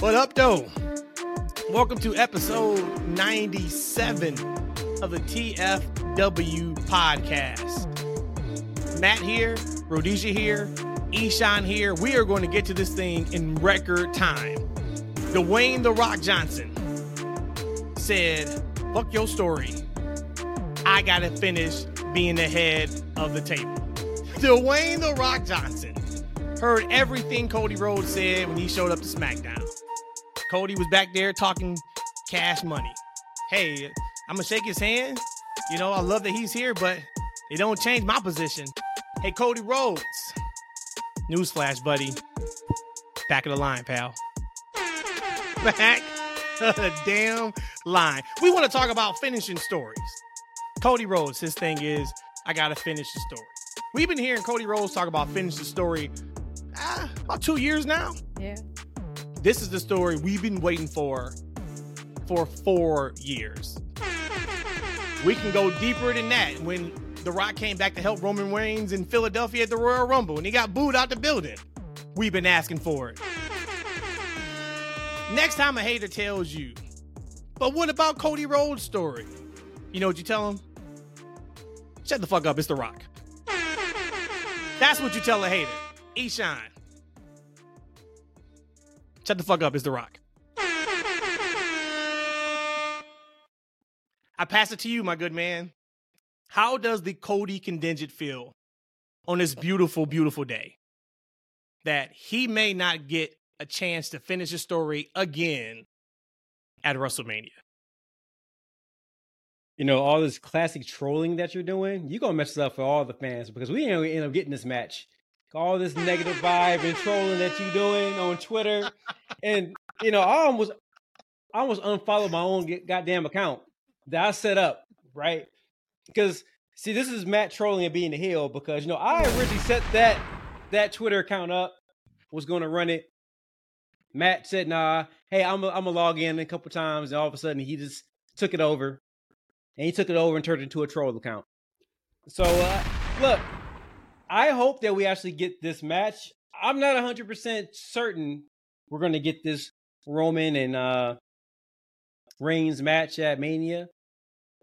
What up, though? Welcome to episode 97 of the TFW podcast. Matt here, Rhodesia here, Eshaun here. We are going to get to this thing in record time. Dwayne The Rock Johnson said, Fuck your story. I got to finish being the head of the table. Dwayne The Rock Johnson heard everything Cody Rhodes said when he showed up to SmackDown. Cody was back there talking cash money. Hey, I'm gonna shake his hand. You know, I love that he's here, but it don't change my position. Hey, Cody Rhodes. Newsflash, buddy. Back of the line, pal. Back of the damn line. We want to talk about finishing stories. Cody Rhodes, his thing is, I gotta finish the story. We've been hearing Cody Rhodes talk about finish the story ah, about two years now. Yeah. This is the story we've been waiting for for four years. We can go deeper than that. When The Rock came back to help Roman Reigns in Philadelphia at the Royal Rumble and he got booed out the building, we've been asking for it. Next time a hater tells you, but what about Cody Rhodes' story? You know what you tell him? Shut the fuck up, it's The Rock. That's what you tell a hater. Eshaun. Shut the fuck up, it's The Rock. I pass it to you, my good man. How does the Cody contingent feel on this beautiful, beautiful day? That he may not get a chance to finish his story again at WrestleMania. You know, all this classic trolling that you're doing, you're gonna mess it up for all the fans because we ain't gonna end up getting this match. All this negative vibe and trolling that you're doing on Twitter. And you know, I almost I almost unfollowed my own goddamn account that I set up, right? Because see, this is Matt trolling and being the heel because you know I originally set that that Twitter account up, was going to run it. Matt said, "Nah, hey, I'm I'm gonna log in a couple times," and all of a sudden he just took it over, and he took it over and turned it into a troll account. So uh, look, I hope that we actually get this match. I'm not 100 percent certain we're going to get this Roman and uh Reigns match at Mania.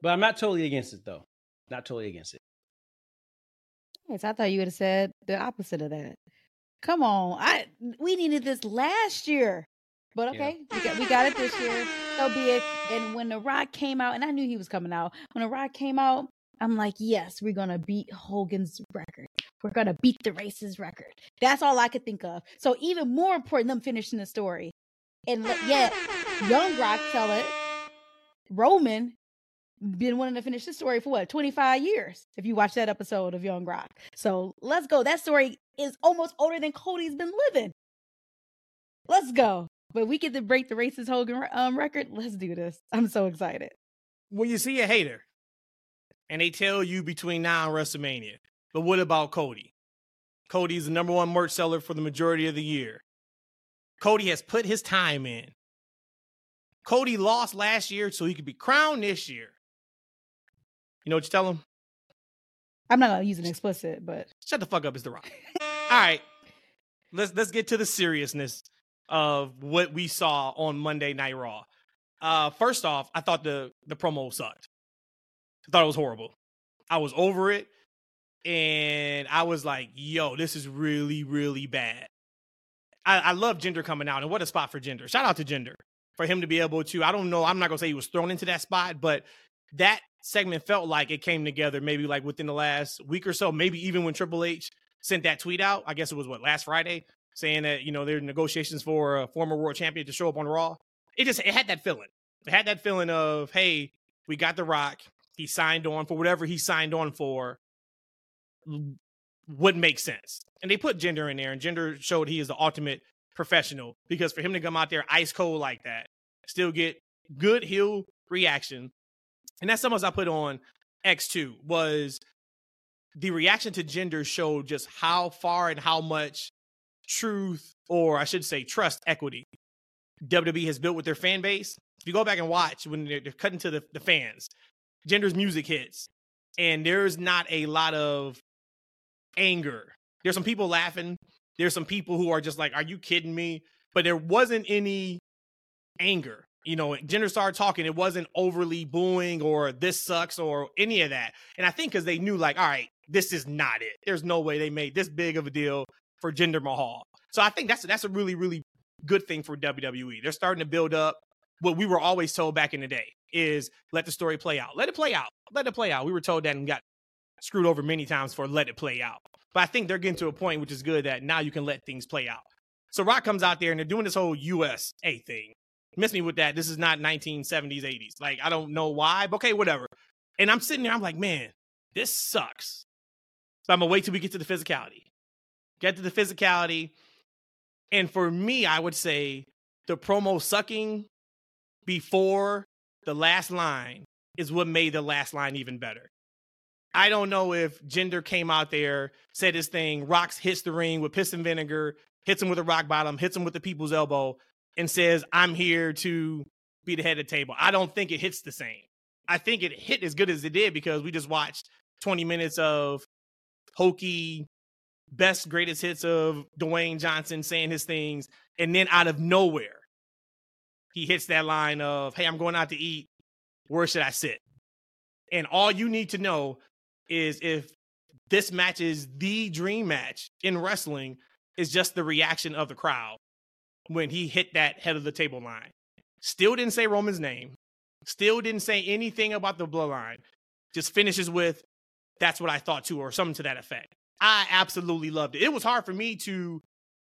But I'm not totally against it though. Not totally against it. Yes, I thought you would have said the opposite of that. Come on. I we needed this last year. But okay, yeah. we, got, we got it this year. So be it. And when The Rock came out, and I knew he was coming out, when The Rock came out, I'm like, yes, we're to beat Hogan's record. We're to beat the race's record. That's all I could think of. So even more important, them finishing the story. And yet, Young Rock tell it, Roman been wanting to finish the story for what 25 years if you watch that episode of young rock so let's go that story is almost older than cody's been living let's go but we get to break the racist hogan um, record let's do this i'm so excited when you see a hater and they tell you between now and wrestlemania but what about cody Cody is the number one merch seller for the majority of the year cody has put his time in cody lost last year so he could be crowned this year you know what you tell him? I'm not gonna use an explicit, but shut the fuck up. Is the rock. All right, let's let's get to the seriousness of what we saw on Monday Night Raw. Uh, first off, I thought the the promo sucked. I thought it was horrible. I was over it, and I was like, "Yo, this is really really bad." I, I love Jinder coming out, and what a spot for Jinder. Shout out to Jinder for him to be able to. I don't know. I'm not gonna say he was thrown into that spot, but that segment felt like it came together maybe like within the last week or so, maybe even when Triple H sent that tweet out. I guess it was what last Friday, saying that you know there are negotiations for a former world champion to show up on Raw. It just it had that feeling. It had that feeling of hey, we got The Rock. He signed on for whatever he signed on for. Would make sense, and they put Jinder in there, and Jinder showed he is the ultimate professional because for him to come out there ice cold like that, still get good heel reaction, and that's something I put on X2 was the reaction to Jinder showed just how far and how much truth, or I should say trust equity, WWE has built with their fan base. If you go back and watch when they're, they're cutting to the, the fans, Jinder's music hits, and there's not a lot of anger. There's some people laughing. There's some people who are just like, "Are you kidding me?" But there wasn't any anger. You know, Jinder started talking, it wasn't overly booing or this sucks or any of that. And I think because they knew, like, all right, this is not it. There's no way they made this big of a deal for Jinder Mahal. So I think that's that's a really really good thing for WWE. They're starting to build up what we were always told back in the day is let the story play out. Let it play out. Let it play out. We were told that and got screwed over many times for let it play out. But I think they're getting to a point which is good that now you can let things play out. So Rock comes out there and they're doing this whole USA thing. Miss me with that. This is not 1970s, 80s. Like, I don't know why, but okay, whatever. And I'm sitting there, I'm like, man, this sucks. So I'm gonna wait till we get to the physicality. Get to the physicality. And for me, I would say the promo sucking before the last line is what made the last line even better. I don't know if Jinder came out there, said his thing, rocks hits the ring with piss and vinegar, hits him with a rock bottom, hits him with the people's elbow, and says, I'm here to be the head of the table. I don't think it hits the same. I think it hit as good as it did because we just watched 20 minutes of hokey, best greatest hits of Dwayne Johnson saying his things. And then out of nowhere, he hits that line of, Hey, I'm going out to eat. Where should I sit? And all you need to know is if this match is the dream match in wrestling, is just the reaction of the crowd when he hit that head of the table line. Still didn't say Roman's name. Still didn't say anything about the bloodline. Just finishes with, that's what I thought too, or something to that effect. I absolutely loved it. It was hard for me to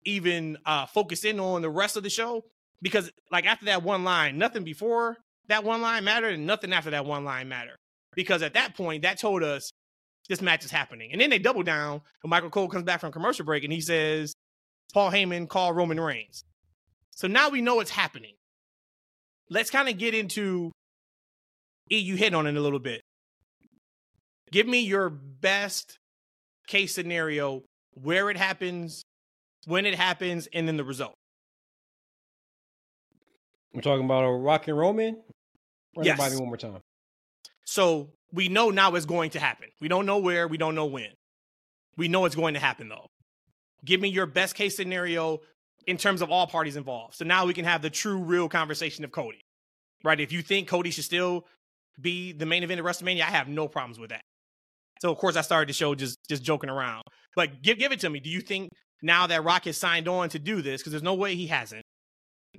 even uh, focus in on the rest of the show because, like, after that one line, nothing before that one line mattered and nothing after that one line mattered. Because at that point, that told us this match is happening. And then they double down when Michael Cole comes back from commercial break and he says, Paul Heyman call Roman Reigns. So now we know it's happening. Let's kind of get into E, you hit on it a little bit. Give me your best case scenario where it happens, when it happens, and then the result. We're talking about a Rock and Roman. Run Yes. by me one more time. So we know now it's going to happen. We don't know where, we don't know when. We know it's going to happen though. Give me your best case scenario in terms of all parties involved. So now we can have the true, real conversation of Cody. Right? If you think Cody should still be the main event of WrestleMania, I have no problems with that. So of course I started the show just just joking around. But give give it to me. Do you think now that Rock has signed on to do this, because there's no way he hasn't,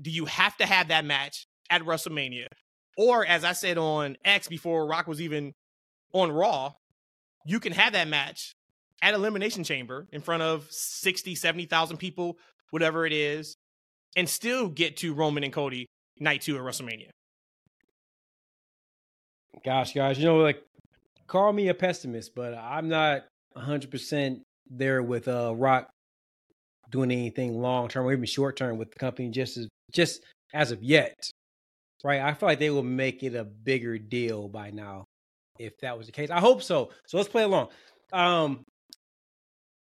do you have to have that match at WrestleMania? Or as I said on X before Rock was even on Raw, you can have that match at Elimination Chamber in front of 60, 70,000 people, whatever it is, and still get to Roman and Cody night two at WrestleMania. Gosh, guys, you know, like call me a pessimist, but I'm not 100% there with uh Rock doing anything long term or even short term with the company just as just as of yet. Right? I feel like they will make it a bigger deal by now if that was the case. I hope so. So let's play along. Um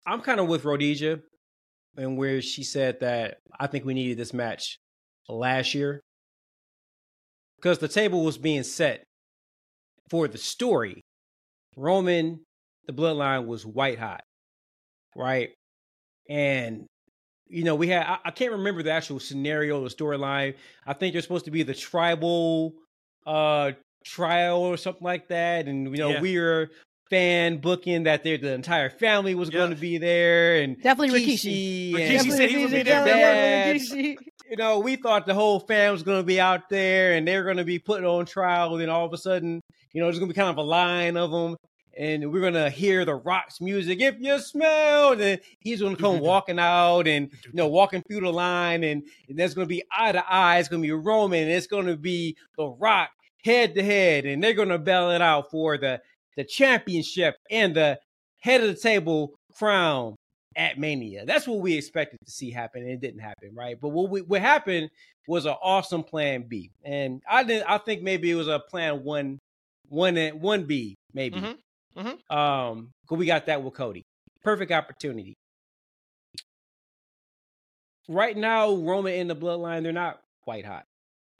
I'm kind of with Rhodesia and where she said that I think we needed this match last year because the table was being set for the story. Roman, the bloodline was white hot, right? And you know, we had I, I can't remember the actual scenario, the storyline. I think there's supposed to be the tribal uh trial or something like that. And you know, Yeah. we were fan booking that there the entire family was Yeah. going to be there and Definitely Rikishi. Rikishi Rikishi said he would be there. Definitely Dads. Rikishi. you know, we thought the whole fam was going to be out there and they're going to be put on trial. And Then all of a sudden, you know, there's going to be kind of a line of them. And we're going to hear the Rock's music. If you smell, and he's going to come walking out and, you know, walking through the line. And, and there's going to be eye to eye. It's going to be Roman. And it's going to be the Rock head to head. And they're going to battle it out for the, the championship and the head of the table crown at Mania. That's what we expected to see happen, and it didn't happen, right? But what we, what happened was an awesome Plan B, and I didn't. I think maybe it was a Plan One, one and one B, maybe. Mhm, mhm. Um, we got that with Cody. Perfect opportunity. Right now, Roman and the Bloodline, they're not white hot.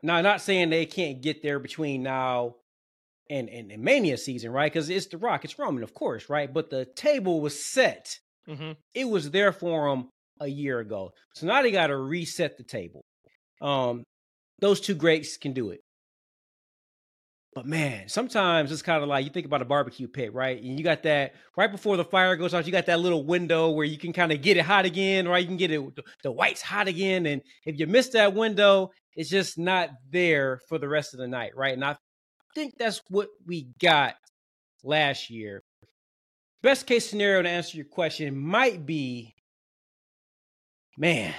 Now, not saying they can't get there between now and, and, and Mania season, right? Because it's The Rock, it's Roman, of course, right? But the table was set Mhm. it was there for them a year ago. So now they got to reset the table. Um, those two greats can do it. But man, sometimes it's kind of like you think about a barbecue pit, right? And you got that right before the fire goes out, you got that little window where you can kind of get it hot again, right? You can get it the white's hot again. And if you miss that window, it's just not there for the rest of the night, right? And I think that's what we got last year. Best case scenario to answer your question might be man,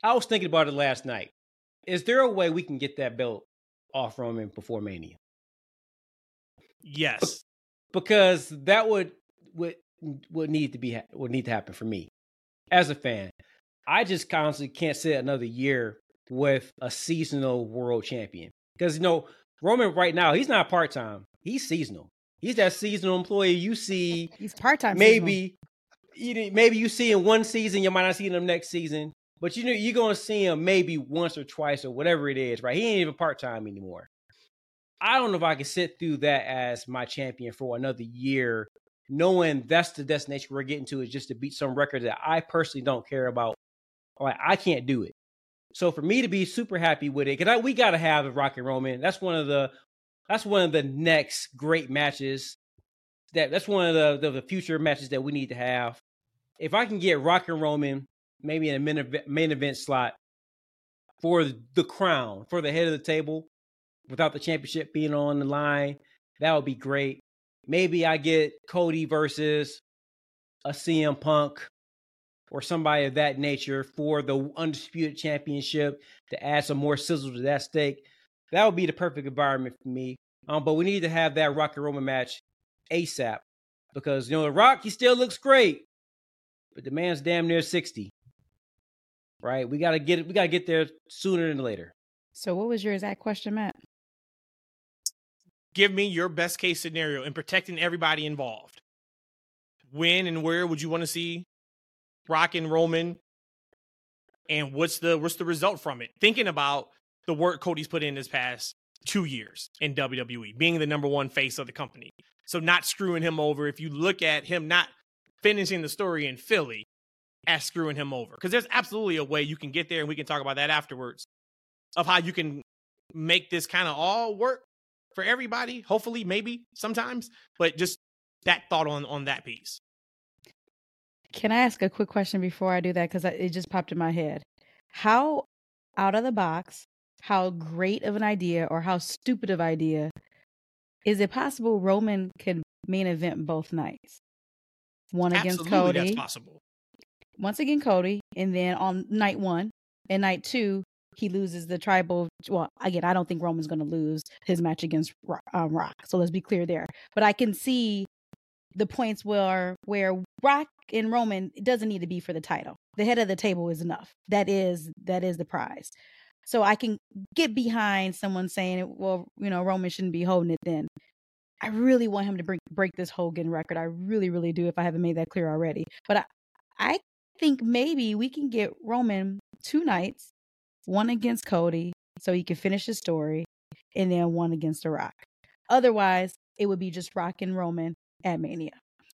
I was thinking about it last night. Is there a way we can get that belt off Roman before Mania? Yes, because that would would would need to be would need to happen for me as a fan. I just constantly can't sit another year with a seasonal world champion because you know Roman right now he's not part time. He's seasonal. He's that seasonal employee you see. He's part time. Maybe you maybe you see him one season, you might not see him next season, but you know you're gonna see him maybe once or twice or whatever it is, right? He ain't even part time anymore. I don't know if I can sit through that as my champion for another year, knowing that's the destination we're getting to is just to beat some record that I personally don't care about. Like I can't do it. So for me to be super happy with it, because we got to have the Rock and Roman. That's one of the that's one of the next great matches. That that's one of the, the, the future matches that we need to have. If I can get Rock and Roman maybe in a main event, main event slot for the crown for the head of the table, without the championship being on the line. That would be great. Maybe I get Cody versus a CM Punk or somebody of that nature for the undisputed championship to add some more sizzle to that steak. That would be the perfect environment for me. Um, but we need to have that Rock and Roman match ASAP because you know the Rock he still looks great, but the man's damn near sixty. Right? We gotta get it. We gotta get there sooner than later. So, what was your exact question, Matt? Give me your best case scenario in protecting everybody involved. When and where would you want to see Rock and Roman? And what's the what's the result from it? Thinking about the work Cody's put in this past two years in WWE, being the number one face of the company. So not screwing him over. If you look at him not finishing the story in Philly as screwing him over. Because there's absolutely a way you can get there, and we can talk about that afterwards, of how you can make this kind of all work for everybody. Hopefully, maybe sometimes, but just that thought on on that piece. Can I ask a quick question before I do that? Because it just popped in my head. How out of the box, how great of an idea or how stupid of idea is it possible Roman can main event both nights? One against Cody. That's possible. Once again, Cody, and then on night one and night two, he loses the tribal. Well, again, I don't think Roman's going to lose his match against um, Rock. So let's be clear there. But I can see the points where where Rock and Roman it doesn't need to be for the title. The head of the table is enough. That is that is the prize. So I can get behind someone saying, "Well, you know, Roman shouldn't be holding it." Then I really want him to break break this Hogan record. I really, really do. If I haven't made that clear already, but I, I think maybe we can get Roman two nights one against Cody so he could finish his story, and then one against The Rock. Otherwise, it would be just Rock and Roman at Mania.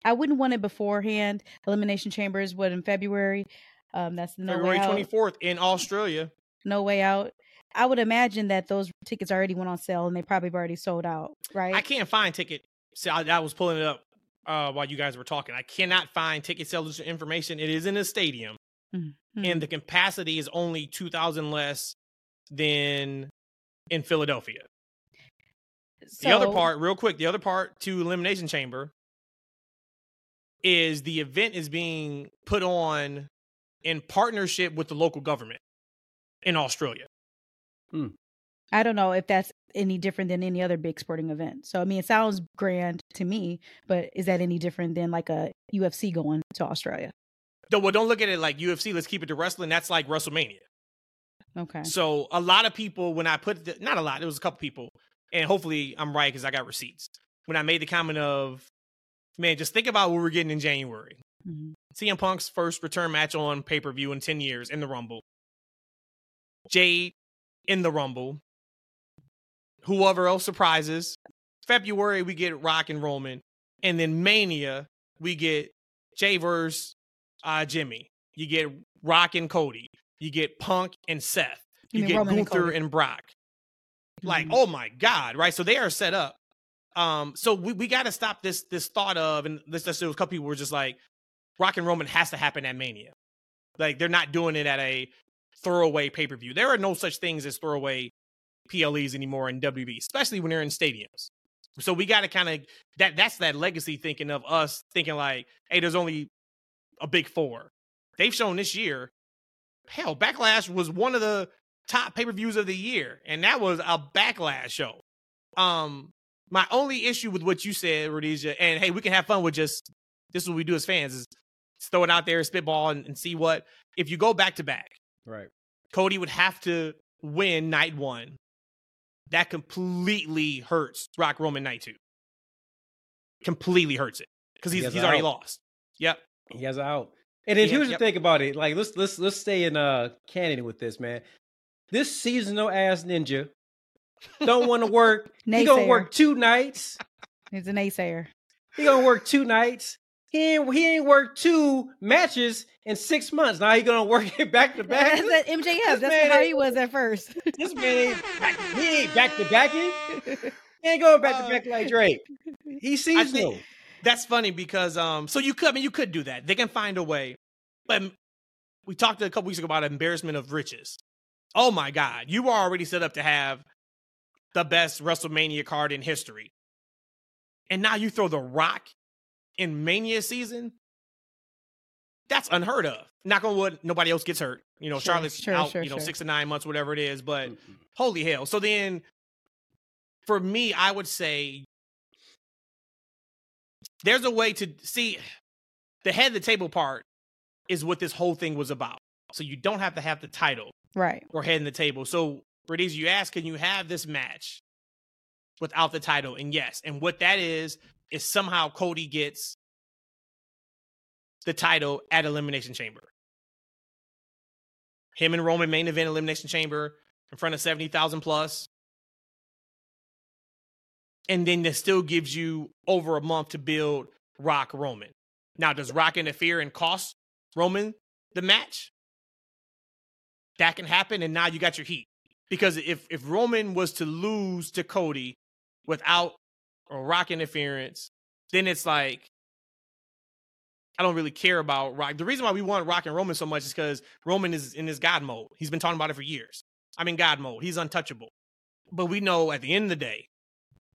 I wouldn't want it beforehand. Elimination Chamber is what in February. Um, that's no February twenty fourth in Australia. No way out. I would imagine that those tickets already went on sale and they probably have already sold out, right? I can't find ticket. See, I, I was pulling it up uh, while you guys were talking. I cannot find ticket sellers information. It is in a stadium. Mm-hmm. And the capacity is only 2,000 less than in Philadelphia. So, the other part, real quick, the other part to Elimination Chamber is the event is being put on in partnership with the local government in Australia. Hmm. I don't know if that's any different than any other big sporting event. So I mean, it sounds grand to me, but is that any different than like a UFC going to Australia? Well, don't look at it like UFC. Let's keep it to wrestling. That's like WrestleMania. Okay. So a lot of people, when I put the, not a lot, it was a couple people, and hopefully I'm right because I got receipts. When I made the comment of, man, just think about what we're getting in January. Mm-hmm. CM Punk's first return match on pay per view in ten years in the Rumble. Jade in the Rumble. Whoever else surprises. February we get Rock and Roman, and then Mania we get Jay versus uh, Jimmy. You get Rock and Cody. You get Punk and Seth. You, you get Roman Gunther and, and, Brock. Like, Mhm. oh my God, right? So they are set up. Um, so we, we gotta stop this this thought of, and this this was a couple people were just like, Rock and Roman has to happen at Mania. Like they're not doing it at a throwaway pay-per-view. There are no such things as throwaway PLEs anymore in WB, especially when they're in stadiums. So we gotta kind of that that's that legacy thinking of us thinking like, hey, there's only a big four. They've shown this year, hell, Backlash was one of the top pay-per-views of the year, and that was a backlash show. Um, my only issue with what you said, Rhodesia, and hey, we can have fun with just this is what we do as fans is throw it out there, spitball, and, and see what if you go back to back, Right. Cody would have to win night one. That completely hurts Rock Roman night two. Completely hurts it because he's Yes, he's already out. lost. Yep. He has out. And then Yeah, here's yep. the thing about it. Like let's let's let's stay in uh canon with this, man. This seasonal ass ninja don't want to work. he gonna work two nights. He's a naysayer. He gonna work two nights. He ain't, he ain't worked two matches in six months. Now he gonna work it back to back. That's that MJF. This That's man how he was at first. This man ain't back, he ain't back to backing. He ain't going back to back like Drake. He's I seasonal. Think that's funny because um, so you could I mean you could do that. They can find a way, but we talked a couple weeks ago about embarrassment of riches. Oh my God, you were already set up to have the best WrestleMania card in history, and now you throw The Rock in Mania season. That's unheard of. Knock on wood, nobody else gets hurt. You know, Sure, Charlotte's sure, out, sure, you know, sure. six to nine months, whatever it is. But holy hell. So then for me, I would say there's a way to see the head of the table part is what this whole thing was about. So you don't have to have the title right. or head in the table. So Rhodesia, you ask, can you have this match without the title? And yes. And what that is, is somehow Cody gets the title at Elimination Chamber. Him and Roman main event Elimination Chamber in front of 70,000 plus. And then that still gives you over a month to build Rock Roman. Now, does Rock interfere and cost Roman the match? That can happen, and now you got your heat. Because if if Roman was to lose to Cody without Rock interference, then it's like I don't really care about Rock. The reason why we want Rock and Roman so much is because Roman is in his God mode. He's been talking about it for years. I'm in God mode. He's untouchable. But we know at the end of the day,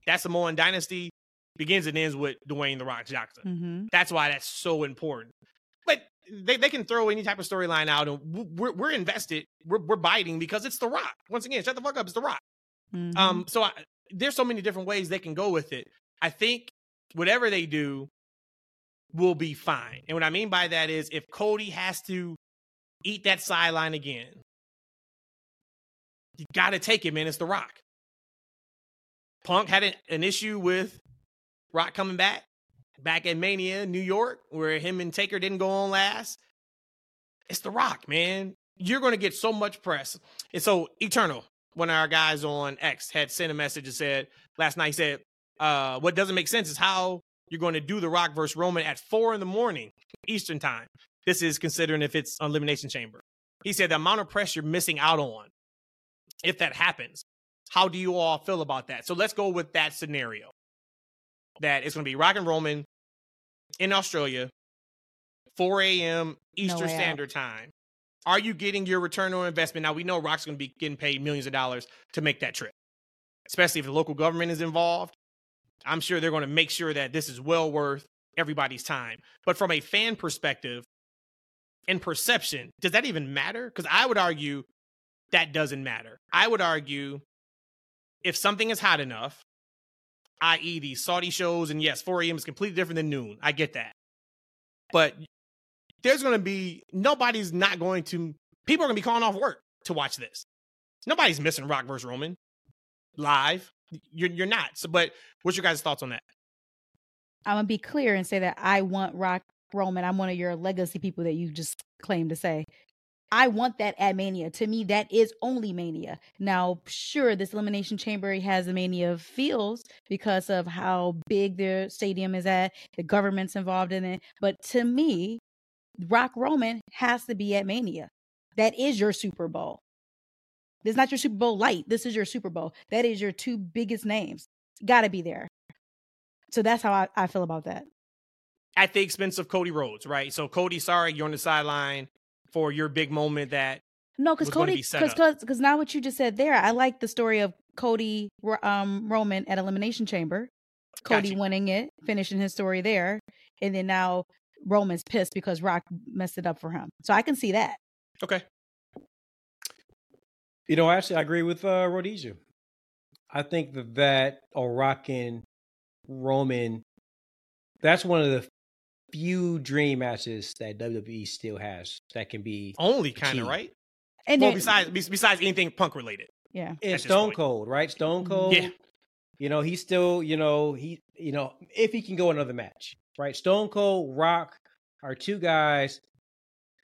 that Samoan dynasty begins and ends with Dwayne the Rock Johnson. hmm That's why that's so important. But they, they can throw any type of storyline out, and we're, we're invested. We're, we're biting because it's The Rock. Once again, shut the fuck up. It's The Rock. Mm-hmm. Um, so I, there's so many different ways they can go with it. I think whatever they do will be fine. And what I mean by that is if Cody has to eat that sideline again, you got to take it, man. It's The Rock. Punk had an, an issue with Rock coming back, back at Mania, New York, where him and Taker didn't go on last. It's The Rock, man. You're going to get so much press. And so, Eternal, one of our guys on X, had sent a message and said last night, he said, uh, What doesn't make sense is how you're going to do The Rock versus Roman at four in the morning Eastern time. This is considering if it's on Elimination Chamber. He said, The amount of press you're missing out on if that happens. How do you all feel about that? So let's go with that scenario. That it's going to be Rock and Roman in Australia, 4 a.m. Eastern out. Standard Time. Are you getting your return on investment? Now we know Rock's going to be getting paid millions of dollars to make that trip, especially if the local government is involved. I'm sure they're going to make sure that this is well worth everybody's time. But from a fan perspective and perception, does that even matter? Because I would argue that doesn't matter. I would argue if something is hot enough, i.e., these Saudi shows, and yes, 4 a.m. is completely different than noon. I get that. But there's going to be, nobody's not going to, people are going to be calling off work to watch this. Nobody's missing Rock versus Roman live. You're, you're not. So, but what's your guys' thoughts on that? I'm gonna be clear and say that I want Rock Roman. I'm one of your legacy people that you just claim to say. I want that at Mania. To me, that is only Mania. Now, sure, this Elimination Chamber has a Mania feels because of how big their stadium is at, the government's involved in it. But to me, Rock Roman has to be at Mania. That is your Super Bowl. This is not your Super Bowl light. This is your Super Bowl. That is your two biggest names. Got to be there. So that's how I, I feel about that. At the expense of Cody Rhodes, right? So Cody, sorry, you're on the sideline for your big moment that No, because Cody, be because up. because now what you just said there, I like the story of Cody um Roman at Elimination Chamber. Cody Gotcha. winning it, finishing his story there, and then now Roman's pissed because Rock messed it up for him. So I can see that. okay. You know, actually, I agree with uh, Rhodesia. I think that that Rock and Roman, that's one of the few dream matches that WWE still has that can be Only kind of right. And well, then, besides besides anything punk related. yeah, it's this Stone point. Cold, right? Stone Mhm. Cold. Yeah. You know, he's still, you know, he, you know, if he can go another match, right? Stone Cold, Rock are two guys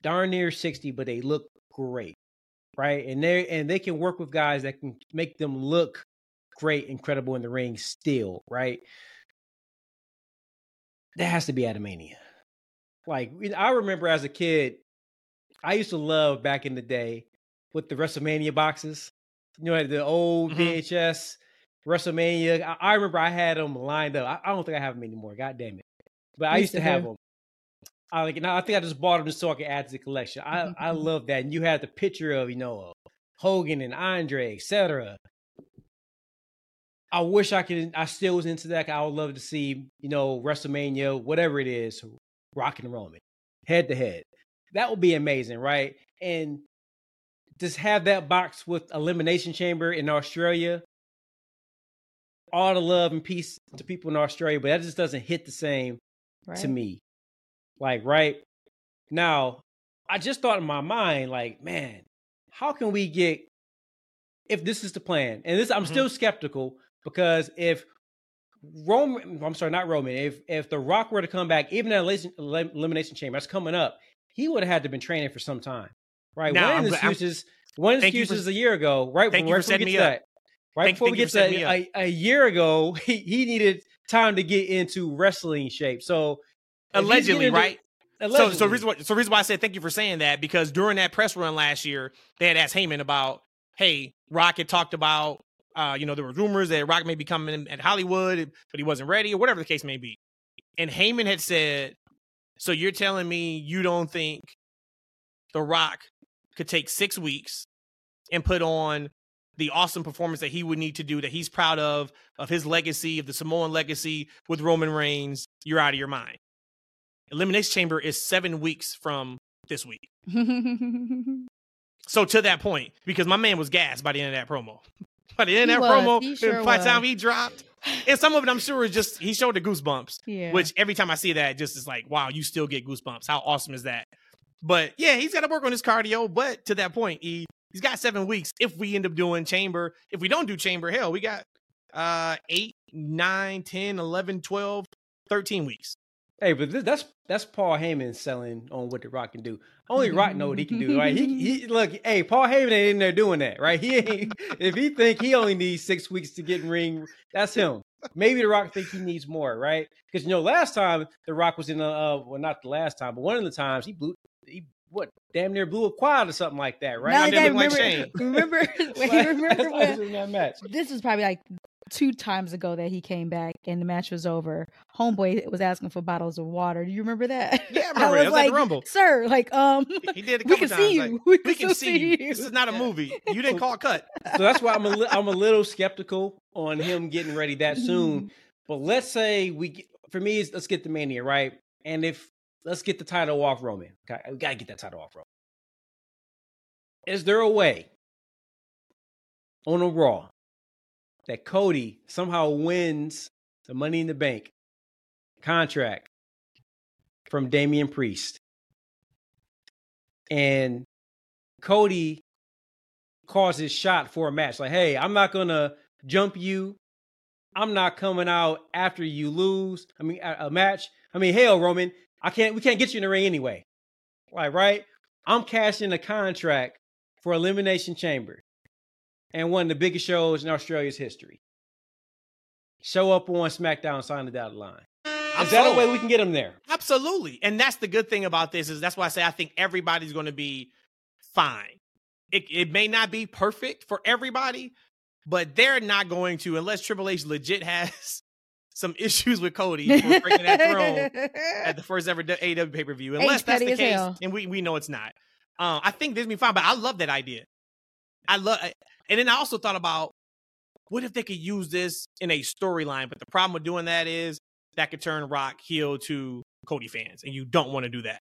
darn near 60, but they look great, right? And they and they can work with guys that can make them look great, incredible in the ring still, right? That has to be Atomania. Like I remember as a kid, I used to love back in the day with the WrestleMania boxes. You know, the old Mhm. VHS WrestleMania. I, I remember I had them lined up. I, I don't think I have them anymore. God damn it! But I Me used to have them. I like. Now I think I just bought them just so I could add to the collection. I I love that. And you had the picture of you know Hogan and Andre, etc. I wish I could. I still was into that. I would love to see you know WrestleMania, whatever it is, Rock and Roman, head to head. That would be amazing, right? And just have that box with Elimination Chamber in Australia. All the love and peace to people in Australia, but that just doesn't hit the same right. to me. Like, right now, I just thought in my mind, like, man, how can we get if this is the plan? And this, I'm Mhm. still skeptical because if Roman, I'm sorry, not Roman, if if The Rock were to come back, even at elimination, elimination chamber, that's coming up, he would have had to been training for some time, right? Now, one of the gl- I'm- excuses, one you for- is a year ago, right? thank you for before we setting get me to up. that, right Thank- before thank we get to that, a, a year ago, he, he needed time to get into wrestling shape. So Allegedly, into- right? So, so reason why, so reason why I said thank you for saying that because during that press run last year, they had asked Heyman about, hey, Rock had talked about, uh, you know, there were rumors that Rock may be coming at Hollywood, but he wasn't ready, or whatever the case may be. And Heyman had said, so you're telling me you don't think The Rock could take six weeks and put on the awesome performance that he would need to do that he's proud of, of his legacy, of the Samoan legacy with Roman Reigns, you're out of your mind. Elimination Chamber is seven weeks from this week. So to that point, because my man was gassed by the end of that promo. By the end He of that was. promo, sure by the time he dropped, and some of it I'm sure is just he showed the goosebumps. yeah. Which every time I see that, just is like, wow, you still get goosebumps. How awesome is that? But yeah, he's got to work on his cardio. But to that point, he he's got seven weeks. If we end up doing chamber, if we don't do chamber, hell, we got uh 8, 9, 10, 11, 12, 13 weeks. Hey, but this, that's that's Paul Heyman selling on what the Rock can do. Only Rock know what he can do, right? He, he look, hey, Paul Heyman ain't in there doing that, right? He ain't. if he think he only needs six weeks to get in ring, that's him. Maybe the Rock think he needs more, right? Because you know, last time the Rock was in the uh, well, not the last time, but one of the times he blew, he what, damn near blew a quad or something like that, right? now I didn't like remember, Shane. remember, wait, remember that's why he when, that match. this was probably like two times ago that he came back and the match was over. Homeboy was asking for bottles of water. Do you remember that? Yeah, I remember that. It was at the Rumble. Sir, like, um, He did it a we can times. see like, you. we can, we can still see you. This is not a movie. You didn't call cut. so that's why I'm a li- I'm a little skeptical on him getting ready that soon. But let's say we get, for me, it's, let's get the mania right, and if let's get the title off Roman. Okay, we gotta get that title off Roman. Is there a way on a Raw that Cody somehow wins the Money in the Bank contract from Damian Priest, and Cody calls his shot for a match. Like, hey, I'm not gonna jump you. I'm not coming out after you lose. I mean, a, a match. I mean, hell, Roman, I can't. We can't get you in the ring anyway. Like, right? I'm cashing a contract for Elimination Chamber and one of the biggest shows in Australia's history. Show up on SmackDown, sign the dotted line. I'm Is that a way we can get them there? Absolutely. And that's the good thing about this is that's why I say I think everybody's going to be fine. it, it may not be perfect for everybody, but they're not going to unless Triple H legit has some issues with Cody for breaking that throne at the first ever AEW pay per view. Unless that's the case, hell. and we, we know it's not. Um, I think this be fine, but I love that idea. I love, and then I also thought about what if they could use this in a storyline? But the problem with doing that is that could turn Rock heel to Cody fans, and you don't want to do that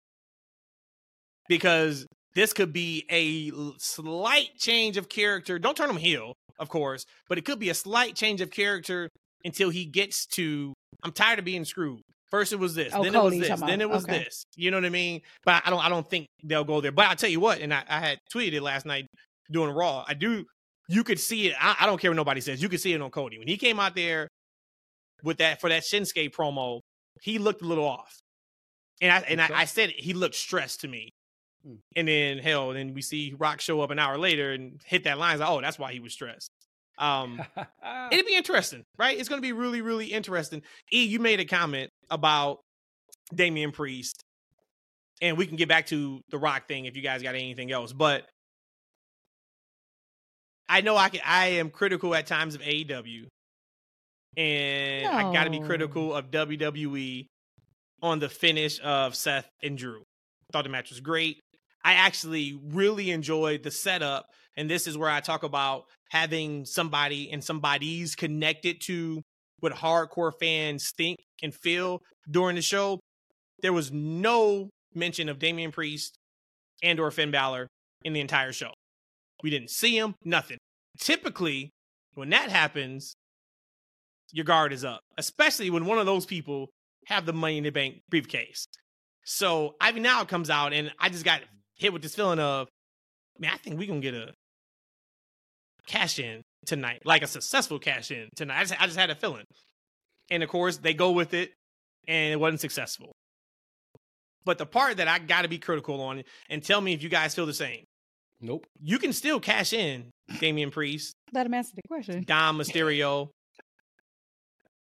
because this could be a slight change of character. Don't turn him heel, of course, but it could be a slight change of character until he gets to. I'm tired of being screwed. First it was this, oh, then Cody, it was this, then it was okay. this. You know what I mean? But I don't. I don't think they'll go there. But I'll tell you what, and I, I had tweeted it last night doing Raw. I do. You could see it. I, I don't care what nobody says. You could see it on Cody when he came out there with that for that Shinsuke promo. He looked a little off, and I and I, I said he looked stressed to me. Hmm. And then hell, then we see Rock show up an hour later and hit that line. Like, oh, that's why he was stressed. Um, it'd be interesting, right? It's going to be really, really interesting. E, you made a comment about Damian Priest, and we can get back to the Rock thing if you guys got anything else. But I know I can. I am critical at times of AEW, and no. I got to be critical of WWE on the finish of Seth and Drew. Thought the match was great. I actually really enjoyed the setup. And this is where I talk about having somebody and somebody's connected to what hardcore fans think and feel during the show. There was no mention of Damian Priest and or Finn Balor in the entire show. We didn't see him, nothing. Typically, when that happens, your guard is up, especially when one of those people have the money in the bank briefcase. So Ivy now comes out, and I just got hit with this feeling of, man, I think we gonna get a cash in tonight, like a successful cash in tonight. I just, I just had a feeling, and of course they go with it, and it wasn't successful. But the part that I got to be critical on, and tell me if you guys feel the same. Nope. You can still cash in Damian Priest. Let him answer the question. Dom Mysterio.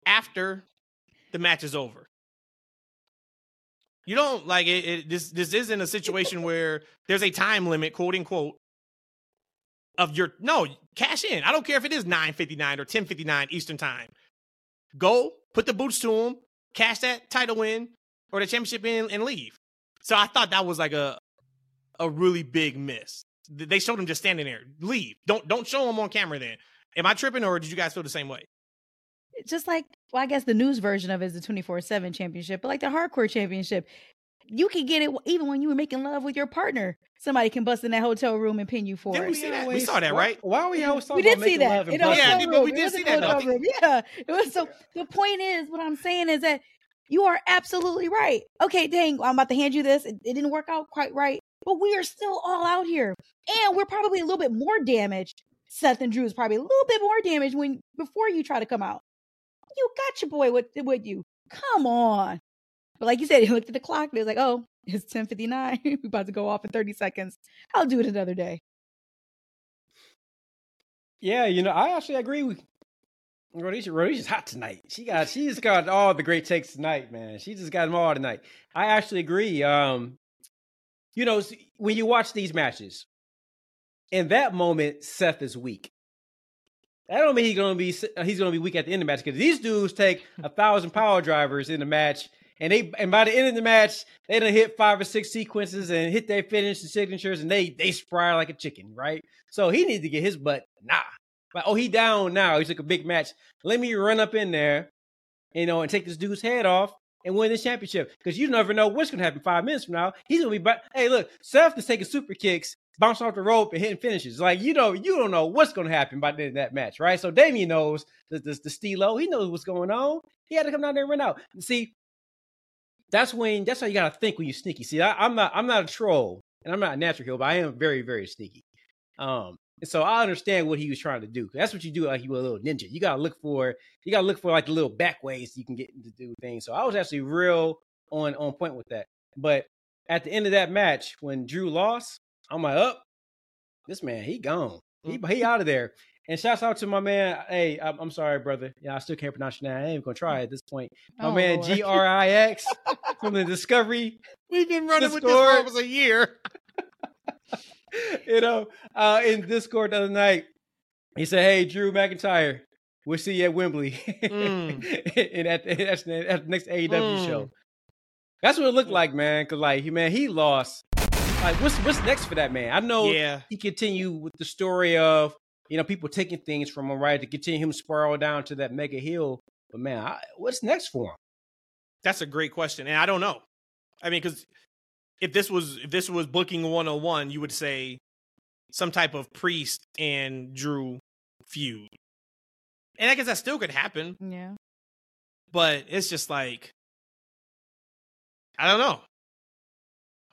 after the match is over. You don't like it, it, This this isn't a situation where there's a time limit, quote unquote, of your no cash in. I don't care if it is nine fifty nine or ten fifty nine Eastern time. Go put the boots to him, cash that title in or the championship in, and leave. So I thought that was like a a really big miss. They showed him just standing there. Leave. Don't don't show him on camera. Then am I tripping or did you guys feel the same way? just like well, I guess the news version of it is the 24 7 championship, but like the hardcore championship, you can get it even when you were making love with your partner. Somebody can bust in that hotel room and pin you for did it. We, see that? we saw that, right? Why, are we always talking we did see that. In yeah, yeah but we did see that. Room. Yeah. It was so the point is what I'm saying is that you are absolutely right. Okay, dang, I'm about to hand you this. It, it didn't work out quite right, but we are still all out here. And we're probably a little bit more damaged. Seth and Drew is probably a little bit more damaged when before you try to come out you got your boy with with you. Come on. But like you said, he looked at the clock and he was like, oh, it's 1059. We're about to go off in 30 seconds. I'll do it another day. Yeah, you know, I actually agree with Rhodesia. Rhodesia's hot tonight. She got she's got all the great takes tonight, man. She just got them all tonight. I actually agree. Um, you know, when you watch these matches, in that moment, Seth is weak. That don't mean he's gonna be uh, he's gonna be weak at the end of the match because these dudes take a thousand power drivers in the match, and they and by the end of the match they done hit five or six sequences and hit their finish and signatures, and they they spry like a chicken, right? So he needs to get his butt nah. Like oh he down now, he's like a big match. Let me run up in there, you know, and take this dude's head off and win the championship because you never know what's gonna happen five minutes from now. He's gonna be back. Hey, look, Seth is taking super kicks bouncing off the rope and hitting finishes. Like you know, you don't know what's going to happen by the end of that match, right? So Damian knows the, the the Stilo. He knows what's going on. He had to come down there and run out. See, that's when that's how you got to think when you sneaky. See, I, am not I'm not a troll and I'm not a natural heel, but I am very very sneaky. Um, so I understand what he was trying to do. That's what you do, like you were a little ninja. You gotta look for you gotta look for like the little back ways you can get to do things. So I was actually real on on point with that. But at the end of that match, when Drew lost, I'm like, up. Oh, this man, he gone. He mm. he out of there. And shouts out to my man. Hey, I'm, I'm, sorry, brother. Yeah, I still can't pronounce your name. I ain't gonna try at this point. My oh, man, G R I X from the Discovery. We've been running Discord. with this for almost a year. you know, uh, in Discord the other night, he said, "Hey, Drew McIntyre, we'll see you at Wembley mm. and at, at, at, the next AEW mm. show." That's what it looked like, man. Cause like, he, man, he lost. Like, what's what's next for that man? I know yeah. he continue with the story of you know people taking things from him, right? To continue him spiral down to that mega heel. But man, I, what's next for him? That's a great question, and I don't know. I mean, because if this was if this was booking 101, you would say some type of priest and Drew feud. And I guess that still could happen. Yeah. But it's just like I don't know.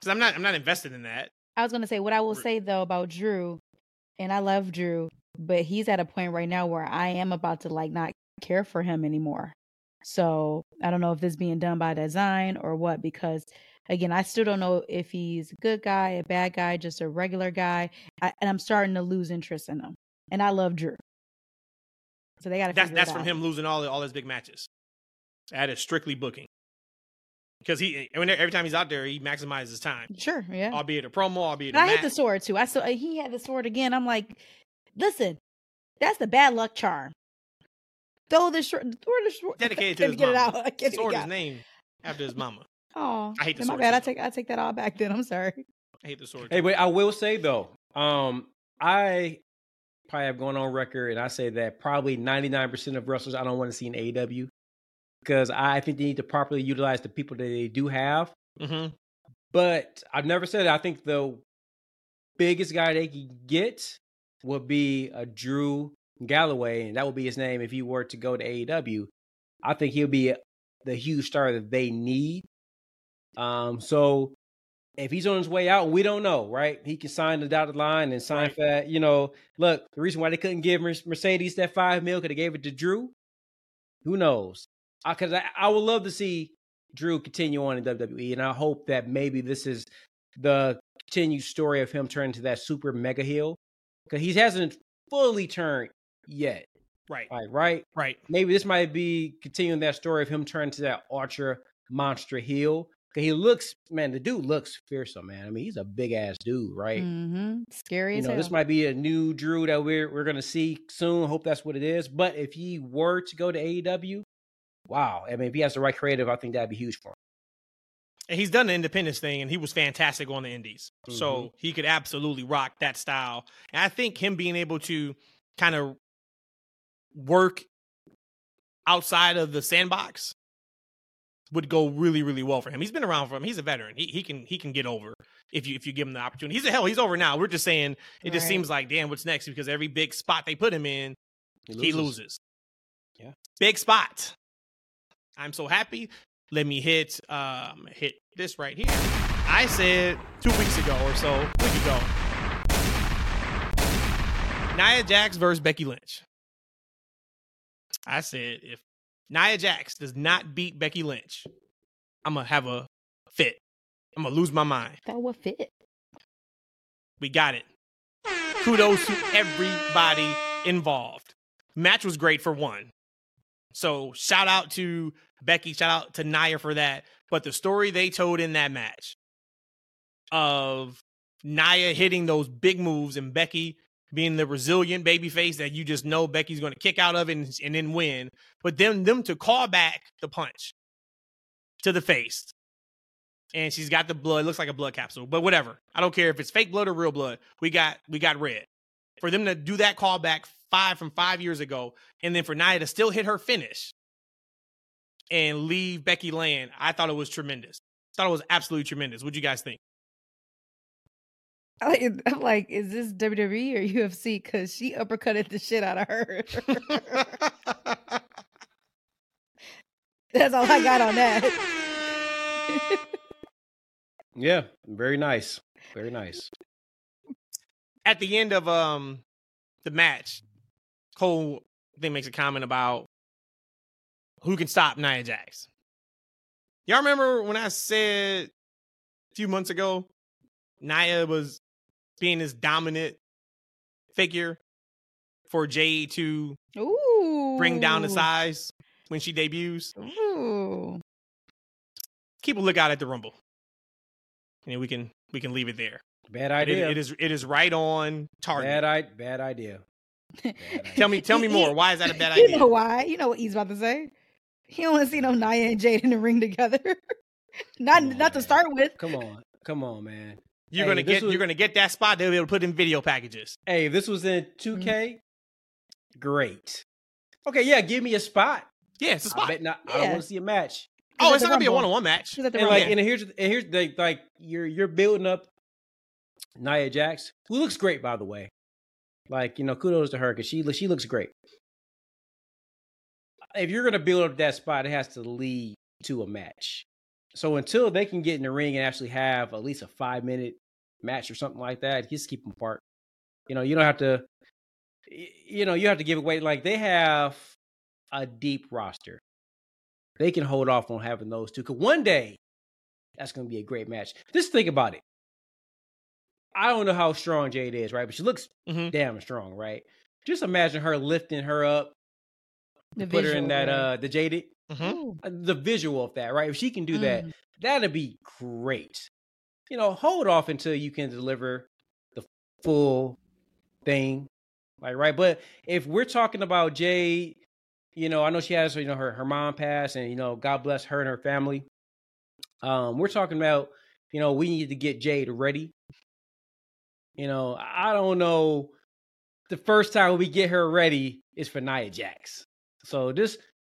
Cuz I'm not I'm not invested in that. I was going to say what I will say though about Drew and I love Drew, but he's at a point right now where I am about to like not care for him anymore. So, I don't know if this being done by design or what because Again, I still don't know if he's a good guy, a bad guy, just a regular guy, I, and I'm starting to lose interest in him. And I love Drew, so they got to. That's that's from him losing all all his big matches. That is strictly booking because he every time he's out there, he maximizes his time. Sure, yeah. Albeit a promo, albeit. I hate the sword too. I saw uh, he had the sword again. I'm like, listen, that's the bad luck charm. Throw the sword. Throw the sword. Dedicated to his get mama. it out. Get sword it is named after his mama. Oh, I hate the my sword. bad. I take I take that all back. Then I'm sorry. I hate the sword. Hey, too. but I will say though, um, I probably have gone on record and I say that probably 99% of wrestlers I don't want to see in AEW because I think they need to properly utilize the people that they do have. hmm But I've never said it. I think the biggest guy they could get would be a Drew Galloway, and that would be his name if he were to go to AEW. I think he'll be the huge star that they need. Um, so if he's on his way out, we don't know, right? He can sign the dotted line and sign Right. for that. You know, look, the reason why they couldn't give Mercedes that five mil because they gave it to Drew, who knows? Because I, I would love to see Drew continue on in WWE, and I hope that maybe this is the continued story of him turning to that super mega heel because he hasn't fully turned yet, Right. right? Right? Right. maybe this might be continuing that story of him turning to that Archer monster heel. Cause he looks, man, the dude looks fearsome, man. I mean, he's a big ass dude, right? Mm-hmm. Scary You as know, hell. this might be a new Drew that we're we're gonna see soon. Hope that's what it is. But if he were to go to AEW, wow, I mean, if he has the right creative, I think that'd be huge for him. And he's done the independence thing, and he was fantastic on the indies. Mhm. So he could absolutely rock that style. And I think him being able to kind of work outside of the sandbox would go really, really well for him. He's been around for him. He's a veteran. He he can he can get over if you if you give him the opportunity. He's a hell. He's over now. We're just saying it just seems like damn, what's next? Because every big spot they put him in, he loses. Yeah. Big spot. I'm so happy. Let me hit um hit this right here. I said two weeks ago or so, week ago. Nia Jax versus Becky Lynch. I said if Nia Jax does not beat Becky Lynch, I'm gonna have a fit. I'm gonna lose my mind. that would fit. We got it. Kudos to everybody involved. Match was great for one. So shout out to Becky, shout out to Nia for that. But the story they told in that match of Nia hitting those big moves and Becky being the resilient baby face that you just know Becky's going to kick out of and, and then win, but then them to call back the punch to the face and she's got the blood. Looks like a blood capsule, but whatever. I don't care if it's fake blood or real blood. We got we got red. For them to do that callback five from five years ago, and then for Nia to still hit her finish and leave Becky Land, I thought it was tremendous. I thought it was absolutely tremendous. What do you guys think? I like- I'm like, is this WWE or UFC? Because she uppercutted the shit out of her. That's all I got on that. Yeah, very nice, very nice. At the end of um the match, Cole then makes a comment about who can stop Nia Jax. Y'all remember when I said a few months ago, Nia was being this dominant figure for Jade to Ooh. bring down the size when she debuts. Ooh. Keep a lookout at the Rumble. And we can we can leave it there. Bad It- idea. it is it is right on target. bad, I, bad idea. Bad idea. Tell me tell me more. you- Why is that a bad idea? you know why? You know what he's about to say. He don't want to see no Nia and Jade in the ring together. not on, not to start with. Come on, come on, man. You're Hey, gonna get was- you're gonna get that spot. They'll be able to put in video packages. Hey, if this was in Mm-hmm. 2K, great. Okay, yeah, give me a spot. Yeah, it's a I spot. bet not. I don't want to see a match. Oh, it's not gonna be a one on one match. She's at the And Rumble. like, and here's and here's the like you're you're building up Nia Jax, who looks great by the way. Like you know, kudos to her because she she looks great. If you're gonna build up that spot, it has to lead to a match. So until they can get in the ring and actually have at least a five minute match or something like that, just keep them apart. You know, you don't have to. You know, you have to give away like they have a deep roster. They can hold off on having those two. Cause one day that's going to be a great match. Just think about it. I don't know how strong Jade is, right? But she looks Mhm. damn strong, right? Just imagine her lifting her up, The put her in that right? uh the jaded, Mhm. Uh, the visual of that, right? If she can do that, Mm. that'd be great. You know, hold off until you can deliver the full thing, like right. But if we're talking about Jade, you know, I know she has you know her her mom passed, and you know, God bless her and her family. Um, we're talking about you know we need to get Jade ready. You know, I don't know. The first time we get her ready is for Nia Jax. So just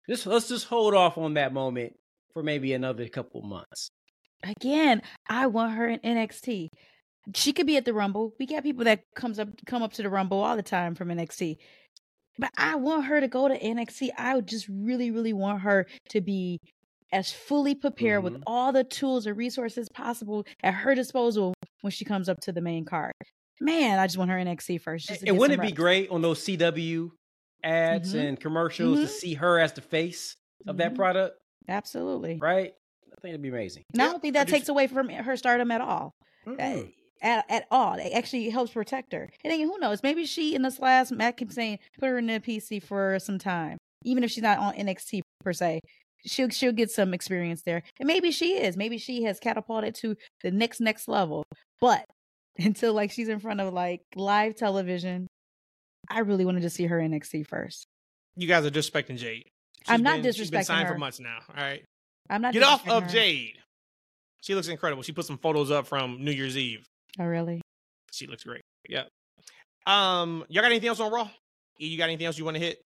just let's just hold off on that moment for maybe another couple months. Again, I want her in NXT. She could be at the Rumble. We got people that comes up come up to the Rumble all the time from NXT. But I want her to go to NXT. I would just really, really want her to be as fully prepared with Mhm. all the tools and resources possible at her disposal when she comes up to the main card. Man, I just want her in NXT first. And wouldn't it be reps. great on those CW ads Mhm. and commercials to Mhm. see her as the face of that Mhm. product? Absolutely. Right? I think it'd be amazing. And I don't think that do takes too. away from her stardom at all. Mm-mm. Uh, at, at all. It actually helps protect her. And then who knows? Maybe she in this last Matt keeps saying put her in the PC for some time, even if she's not on NXT per se. She'll she'll get some experience there, and maybe she is. Maybe she has catapulted to the next next level. But until like she's in front of like live television, I really wanted to see her in NXT first. You guys are disrespecting Jade. I'm not been, she's been disrespecting signed for months now. All right, I'm not get off of her. Jade. She looks incredible. She put some photos up from New Year's Eve. Oh really? She looks great. Yep. Um, y'all got anything else on Raw? You got anything else you want to hit?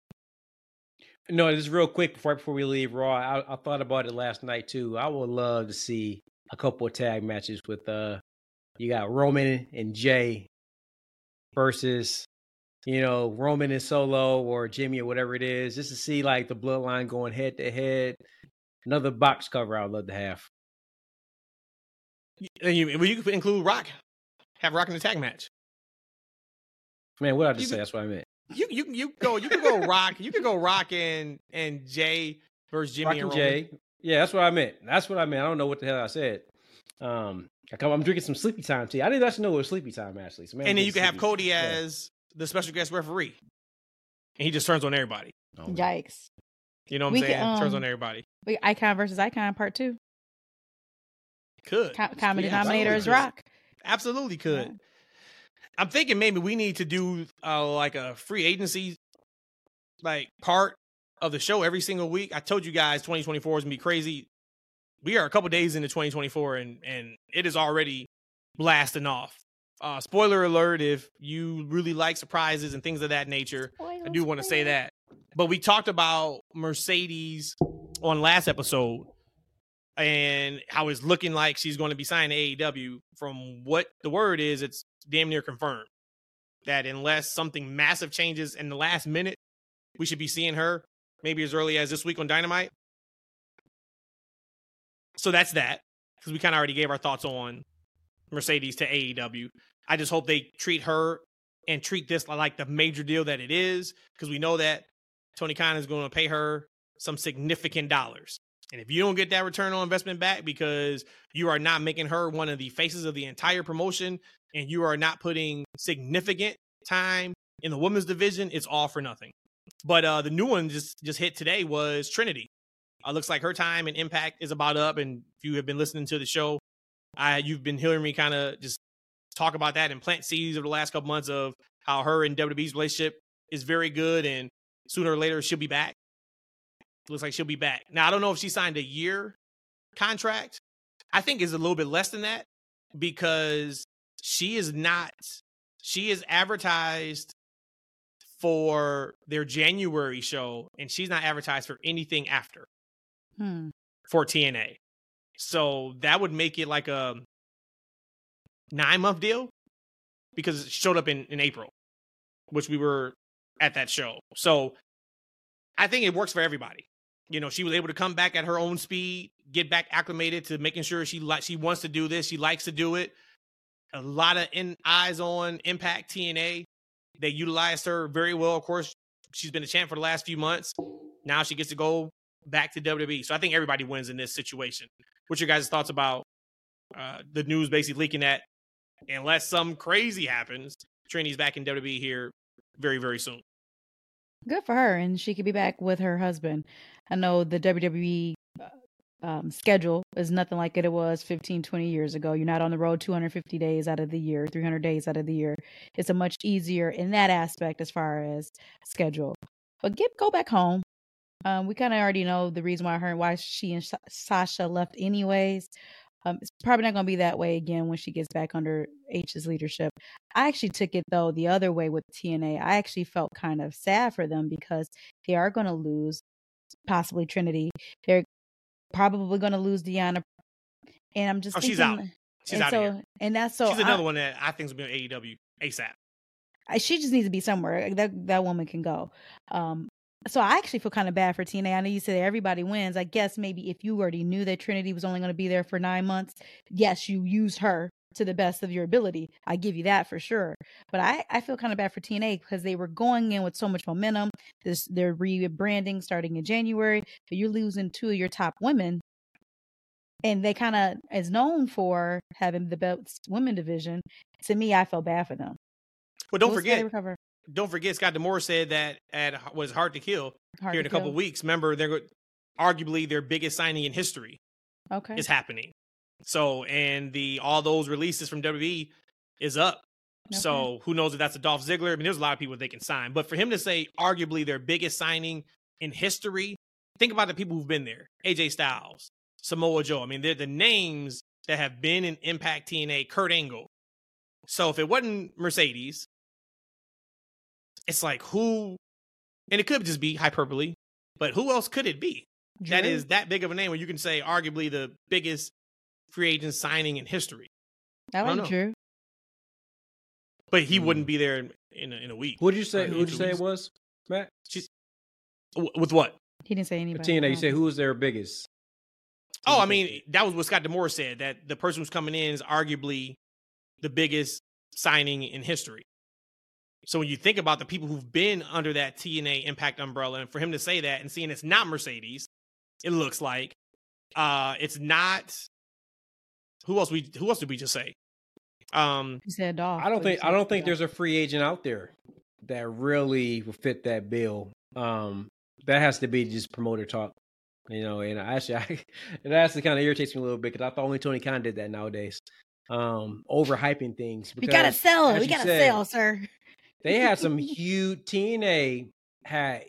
No, just real quick before before we leave Raw, I, I thought about it last night too. I would love to see a couple of tag matches with uh you got Roman and Jay versus you know Roman and Solo or Jimmy or whatever it is, just to see like the bloodline going head to head. Another box cover I'd love to have. You, and you, well, you could include Rock. Have Rock in the tag match. Man, what I You just say? could- That's what I meant. You you you go you could go Rock. You could go Rock and and Jay versus Jimmy Rock and and Jay. Yeah, that's what I meant. That's what I meant. I don't know what the hell I said. Um, I come, I'm drinking some sleepy time tea. I didn't actually know it was sleepy time actually. So man, and then you can have Cody sleepy. as the special guest referee, and he just turns on everybody. Oh. Yikes! You know what I'm We saying? can, turns um, on everybody. Wait, Icon versus Icon part two. Could Co- common denominator is. Rock. absolutely could. Yeah. I'm thinking maybe we need to do uh, like a free agency like part of the show every single week. I told you guys 2024 is gonna be crazy. We are a couple days into 2024 and and it is already blasting off. Uh, spoiler alert: if you really like surprises and things of that nature, I do want to say that. But we talked about Mercedes on last episode and how it's looking like she's going to be signed to AEW. From what the word is, it's damn near confirmed that unless something massive changes in the last minute, we should be seeing her maybe as early as this week on Dynamite. So that's that because we kind of already gave our thoughts on Mercedes to AEW. I just hope they treat her and treat this like the major deal that it is because we know that Tony Khan is going to pay her some significant dollars. And if you don't get that return on investment back because you are not making her one of the faces of the entire promotion and you are not putting significant time in the women's division, it's all for nothing. But uh the new one just just hit today was Trinity. Uh, looks like her time and impact is about up. And if you have been listening to the show, I you've been hearing me kind of just talk about that and plant seeds over the last couple months of how her and WWE's relationship is very good, and sooner or later she'll be back. Looks like she'll be back. Now I don't know if she signed a year contract. I think is a little bit less than that because she is not. She is advertised for their January show, and she's not advertised for anything after Hmm. for TNA. So that would make it like a nine month deal because it showed up in, in April, which we were at that show. So I think it works for everybody. You know, she was able to come back at her own speed, get back acclimated to making sure she like she wants to do this, she likes to do it. A lot of in, eyes on Impact TNA. They utilized her very well. Of course, she's been a champ for the last few months. Now she gets to go back to WWE. So I think everybody wins in this situation. What's your guys' thoughts about uh, the news basically leaking that unless some crazy happens, Trini's back in WWE here very, very soon. Good for her, and she could be back with her husband. I know the WWE uh, um, schedule is nothing like it was 15, 20 years ago. You're not on the road 250 days out of the year, 300 days out of the year. It's a much easier in that aspect as far as schedule. But get go back home. Um, we kind of already know the reason why her and why she and Sa- Sasha left, anyways. Um, it's probably not going to be that way again when she gets back under H's leadership. I actually took it though the other way with TNA. I actually felt kind of sad for them because they are going to lose possibly Trinity. They're probably going to lose Deonna, and I'm just Oh, she's out. She's out so of here. and that's so she's I- another one that I think is going to AEW ASAP. I, she just needs to be somewhere. That that woman can go. Um, so I actually feel kind of bad for TNA. I know you said everybody wins. I guess maybe if you already knew that Trinity was only going to be there for nine months, yes, you used her to the best of your ability. I give you that for sure. But I, I feel kind of bad for TNA because they were going in with so much momentum. This they're rebranding starting in January, but you're losing two of your top women. And they kind of is known for having the best women division. To me, I felt bad for them. But don't We'll they forget. Don't forget, Scott D'Amore said that at was hard to kill Hard here in a couple weeks. Remember, they're arguably their biggest signing in history Okay. is happening. So, and the all those releases from WWE is up. Okay. So, who knows if that's a Dolph Ziggler? I mean, there's a lot of people they can sign, but for him to say arguably their biggest signing in history, think about the people who've been there: AJ Styles, Samoa Joe. I mean, they're the names that have been in Impact TNA. Kurt Angle. So, if it wasn't Mercedes, it's like who? And it could just be hyperbole, but who else could it be? that Drew? is that big of a name where you can say arguably the biggest free agent signing in history. That don't like know. Drew. But he Hmm. wouldn't be there in, in, a, in a week. Who did you say? Who did you say it was, Matt? She's, with what? He didn't say For anybody. TNA, you no. say who was their biggest? Oh, I mean, that was what Scott D'Amore said that the person who's coming in is arguably the biggest signing in history. So when you think about the people who've been under that TNA Impact umbrella, and for him to say that and seeing it's not Mercedes, it looks like uh it's not. Who else we? Who else did we just say? Um, He said Dolph. I don't think I don't think there's a free agent out there that really will fit that bill. Um, that has to be just promoter talk, you know. And actually, I, it actually kind of irritates me a little bit because I thought only Tony Khan did that nowadays. Um, overhyping things. We gotta sell. We gotta said, sell, sir. They had some huge TNA had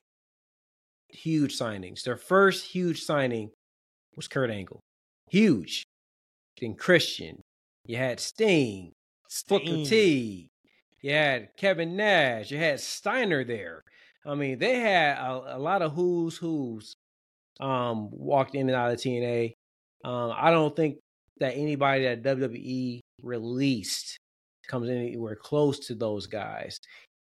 huge signings. Their first huge signing was Kurt Angle, huge. Then Christian, you had Sting, Booker. T. You had Kevin Nash. You had Steiner there. I mean, they had a, a lot of who's who's um, walked in and out of TNA. Um, I don't think that anybody that WWE released comes anywhere close to those guys.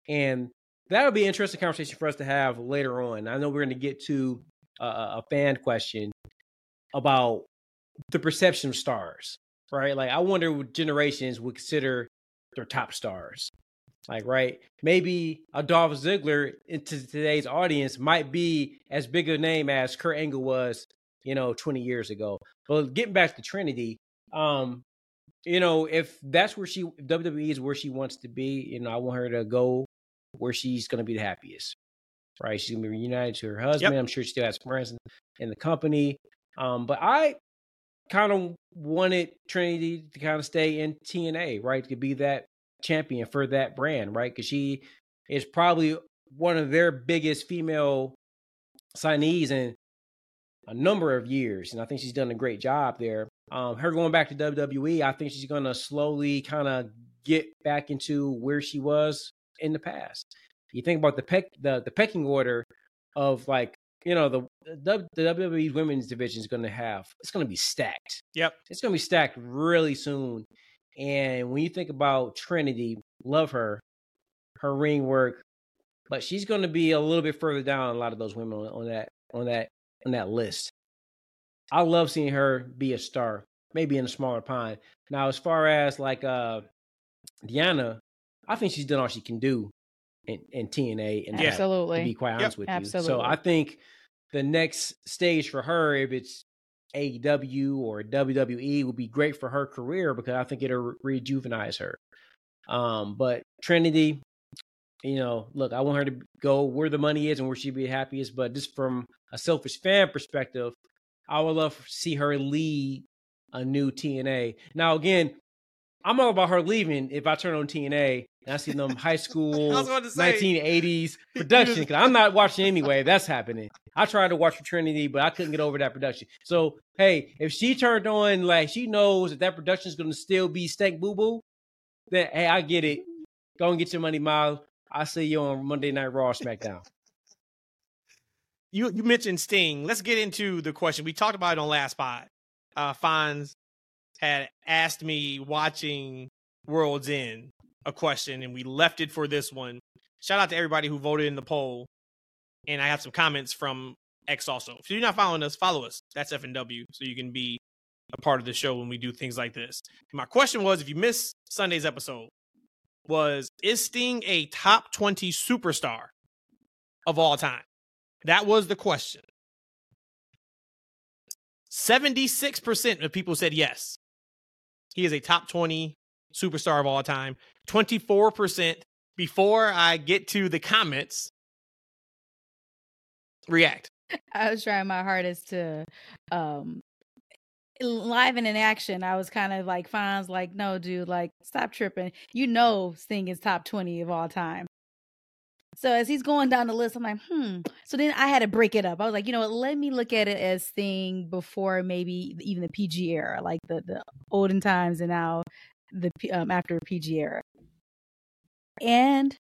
And that'll be an interesting conversation for us to have later on. I know we're going to get to a, a fan question about the perception of stars, right? Like, I wonder what generations would consider their top stars. Like, right? Maybe a Dolph Ziggler into today's audience might be as big a name as Kurt Angle was, you know, 20 years ago. But getting back to Trinity, um, you know, if that's where she WWE is where she wants to be, you know, I want her to go where she's going to be the happiest. Right? She's going to be reunited to her husband. I'm sure she still has friends in, in the company. Um, but I kind of wanted Trinity to kind of stay in TNA, right? To be that champion for that brand, right? Because she is probably one of their biggest female signees in a number of years, and I think she's done a great job there. Um, her going back to WWE, I think she's going to slowly kind of get back into where she was in the past. You think about the peck the the pecking order of like you know the the, the WWE women's division is going to have it's going to be stacked. Yep, it's going to be stacked really soon. And when you think about Trinity, love her, her ring work, but she's going to be a little bit further down a lot of those women on, on that on that on that list. I love seeing her be a star, maybe in a smaller pond. Now, as far as like uh Deonna, I think she's done all she can do in, in TNA and absolutely to be quite honest yep. with absolutely. you. So I think the next stage for her, if it's AEW or WWE, would be great for her career because I think it'll rejuvenize her. Um, but Trinity, you know, look, I want her to go where the money is and where she'd be happiest. But just from a selfish fan perspective, I would love to see her lead a new TNA. Now, again, I'm all about her leaving if I turn on TNA and I see them high school 1980s production because I'm not watching anyway. That's happening. I tried to watch Trinity, but I couldn't get over that production. So hey, if she turned on like she knows that that production is going to still be stank boo boo, then hey, I get it. Go and get your money, Miles. I'll see you on Monday Night Raw, SmackDown. You you mentioned Sting. Let's get into the question. We talked about it on last pod. Uh Fonz had asked me watching World's End a question, and we left it for this one. Shout out to everybody who voted in the poll. And I have some comments from X also. If you're not following us, follow us. That's FNW, so you can be a part of the show when we do things like this. My question was if you missed Sunday's episode, was is Sting a top 20 superstar of all time? That was the question. 76% of people said yes. He is a top 20 superstar of all time. 24% before I get to the comments. React. I was trying my hardest to um live and in action. I was kind of like Fonz, like, no, dude, like, stop tripping. You know Sting is top 20 of all time. So as he's going down the list, I'm like, hmm. So then I had to break it up. I was like, you know what? Let me look at it as Sting before maybe even the PG era, like the the olden times, and now the um, after PG era. And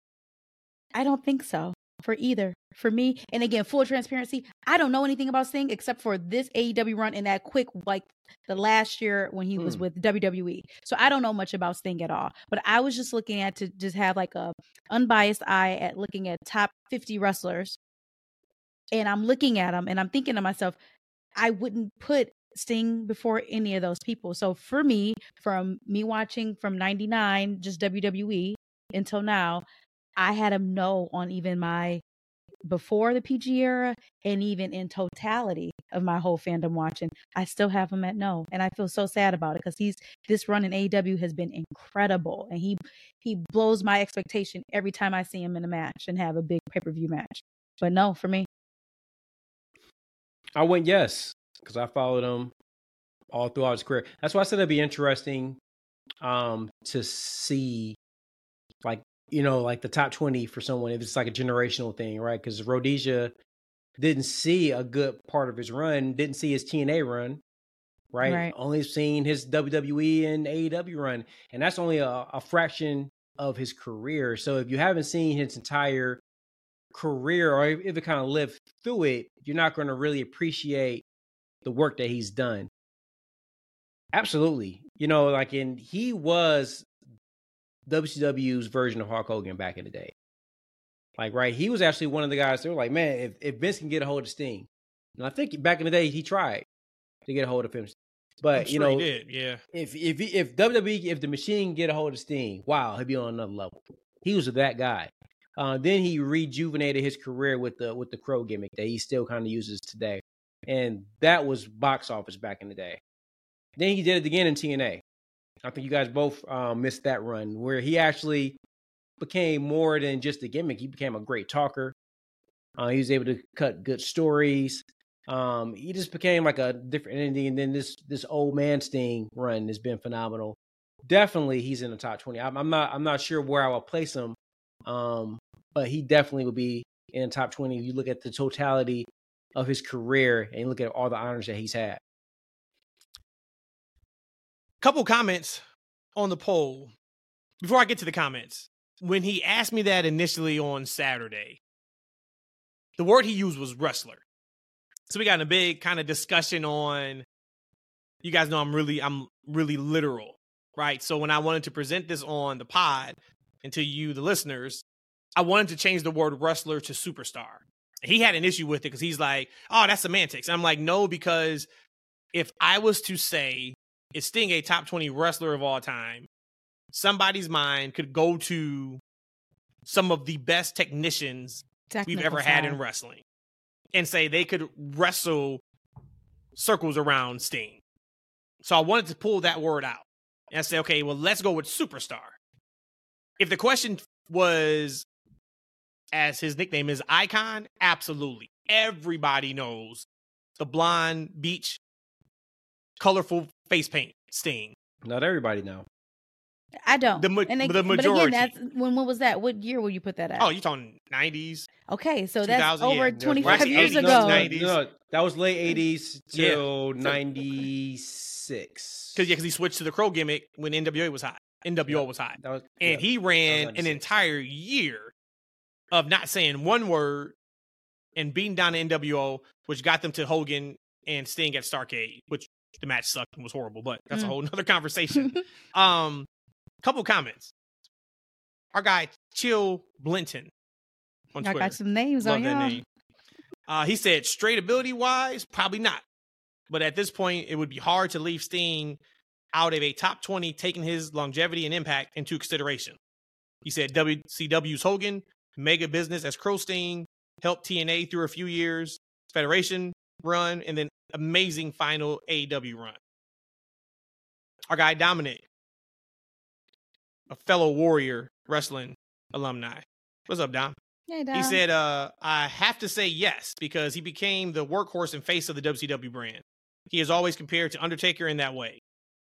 I don't think so for either. For me, and again, full transparency, I don't know anything about Sting except for this AEW run and that quick, like the last year when he mm. was with WWE. So I don't know much about Sting at all. But I was just looking at to just have like a unbiased eye at looking at top 50 wrestlers. And I'm looking at them and I'm thinking to myself, I wouldn't put Sting before any of those people. So for me, from me watching from 99, just WWE until now, I had him no on even my before the PG era and even in totality of my whole fandom watching, I still have him at no. And I feel so sad about it because he's this run in AEW has been incredible. And he he blows my expectation every time I see him in a match and have a big pay per view match. But no, for me. I went yes, because I followed him all throughout his career. That's why I said it'd be interesting um to see like you know, like the top 20 for someone if it's like a generational thing, right? Because Rhodesia didn't see a good part of his run, didn't see his TNA run, right? right. Only seen his WWE and AEW run. And that's only a, a fraction of his career. So if you haven't seen his entire career or if it kind of lived through it, you're not going to really appreciate the work that he's done. Absolutely. You know, like, and he was WCW's version of Hulk Hogan back in the day. Like, right, he was actually one of the guys. that were like, man, if, if Vince can get a hold of Sting, and I think back in the day he tried to get a hold of him, but sure you know, did, yeah. If if if WWE if the machine get a hold of Sting, wow, he'd be on another level. He was that guy. Uh, then he rejuvenated his career with the with the crow gimmick that he still kind of uses today, and that was box office back in the day. Then he did it again in TNA. I think you guys both um, missed that run where he actually became more than just a gimmick. He became a great talker. Uh, he was able to cut good stories. Um, he just became like a different entity, and then this this old man Sting run has been phenomenal. Definitely, he's in the top twenty. I'm, I'm not I'm not sure where I will place him, um, but he definitely will be in the top twenty. If you look at the totality of his career and look at all the honors that he's had. Couple comments on the poll before I get to the comments. When he asked me that initially on Saturday, the word he used was wrestler. So we got in a big kind of discussion on you guys know I'm really I'm really literal, right? So when I wanted to present this on the pod and to you the listeners, I wanted to change the word wrestler to superstar. He had an issue with it because he's like, "Oh, that's semantics." I'm like, "No, because if I was to say is Sting a top 20 wrestler of all time, somebody's mind could go to some of the best technicians Technical we've ever had in wrestling and say they could wrestle circles around Sting. So I wanted to pull that word out and say, okay, well, let's go with superstar. If the question was, as his nickname is Icon, absolutely. Everybody knows the blonde beach, colorful face paint Sting. Not everybody know. I don't. The ma- and the But again, majority. that's when. When was that? What year will you put that at? Oh, you're talking 90s? okay, so that's 2000, yeah. over That was 25 actually years 80s, ago. no, No, 90s. no, that was late mm. '80s Yeah. till '96. Because yeah, because he switched to the Crow gimmick when NWA was hot. NWO Yeah. was hot. that was, and yeah. he ran an entire year of not saying one word and beating down the NWO, which got them to Hogan and Sting at Starcade, which the match sucked and was horrible, but that's a Mm. whole nother conversation. um, couple comments. Our guy Chill Blinton on I Twitter. got some names Love on that y'all. name. Uh, he said, straight ability wise, probably not. But at this point, it would be hard to leave Sting out of a top 20, taking his longevity and impact into consideration. He said WCW's Hogan, mega business as Crow Sting, helped TNA through a few years, Federation run, and then amazing final AEW run. Our guy Dominic, a fellow Warrior wrestling alumni. What's up, Dom? Hey, Dom. He said, uh, I have to say yes, because he became the workhorse and face of the WCW brand. He is always compared to Undertaker in that way.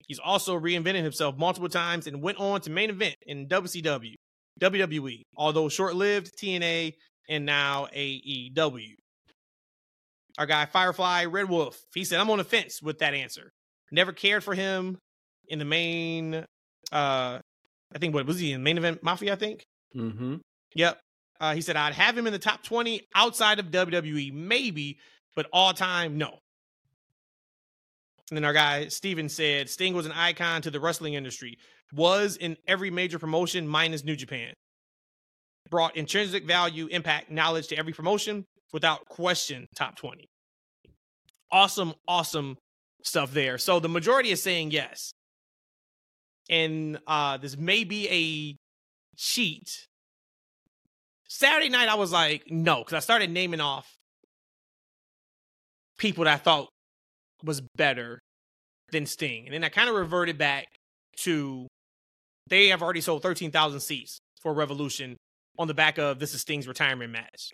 He's also reinvented himself multiple times and went on to main event in WCW, WWE, although short lived, TNA, and now AEW. Our guy Firefly Red Wolf, he said, I'm on the fence with that answer. Never cared for him in the main, uh, I think, what was he in main event Mafia? I think. Mm-hmm. Yep. Uh, he said, I'd have him in the top 20 outside of WWE, maybe, but all time, no. And then our guy, Steven, said, Sting was an icon to the wrestling industry, was in every major promotion minus New Japan. Brought intrinsic value, impact, knowledge to every promotion without question, top 20. Awesome, awesome stuff there. So the majority is saying yes. And uh, this may be a cheat Saturday night, I was like, no, because I started naming off people that I thought was better than Sting. And then I kind of reverted back to they have already sold 13,000 seats for Revolution on the back of this is Sting's retirement match.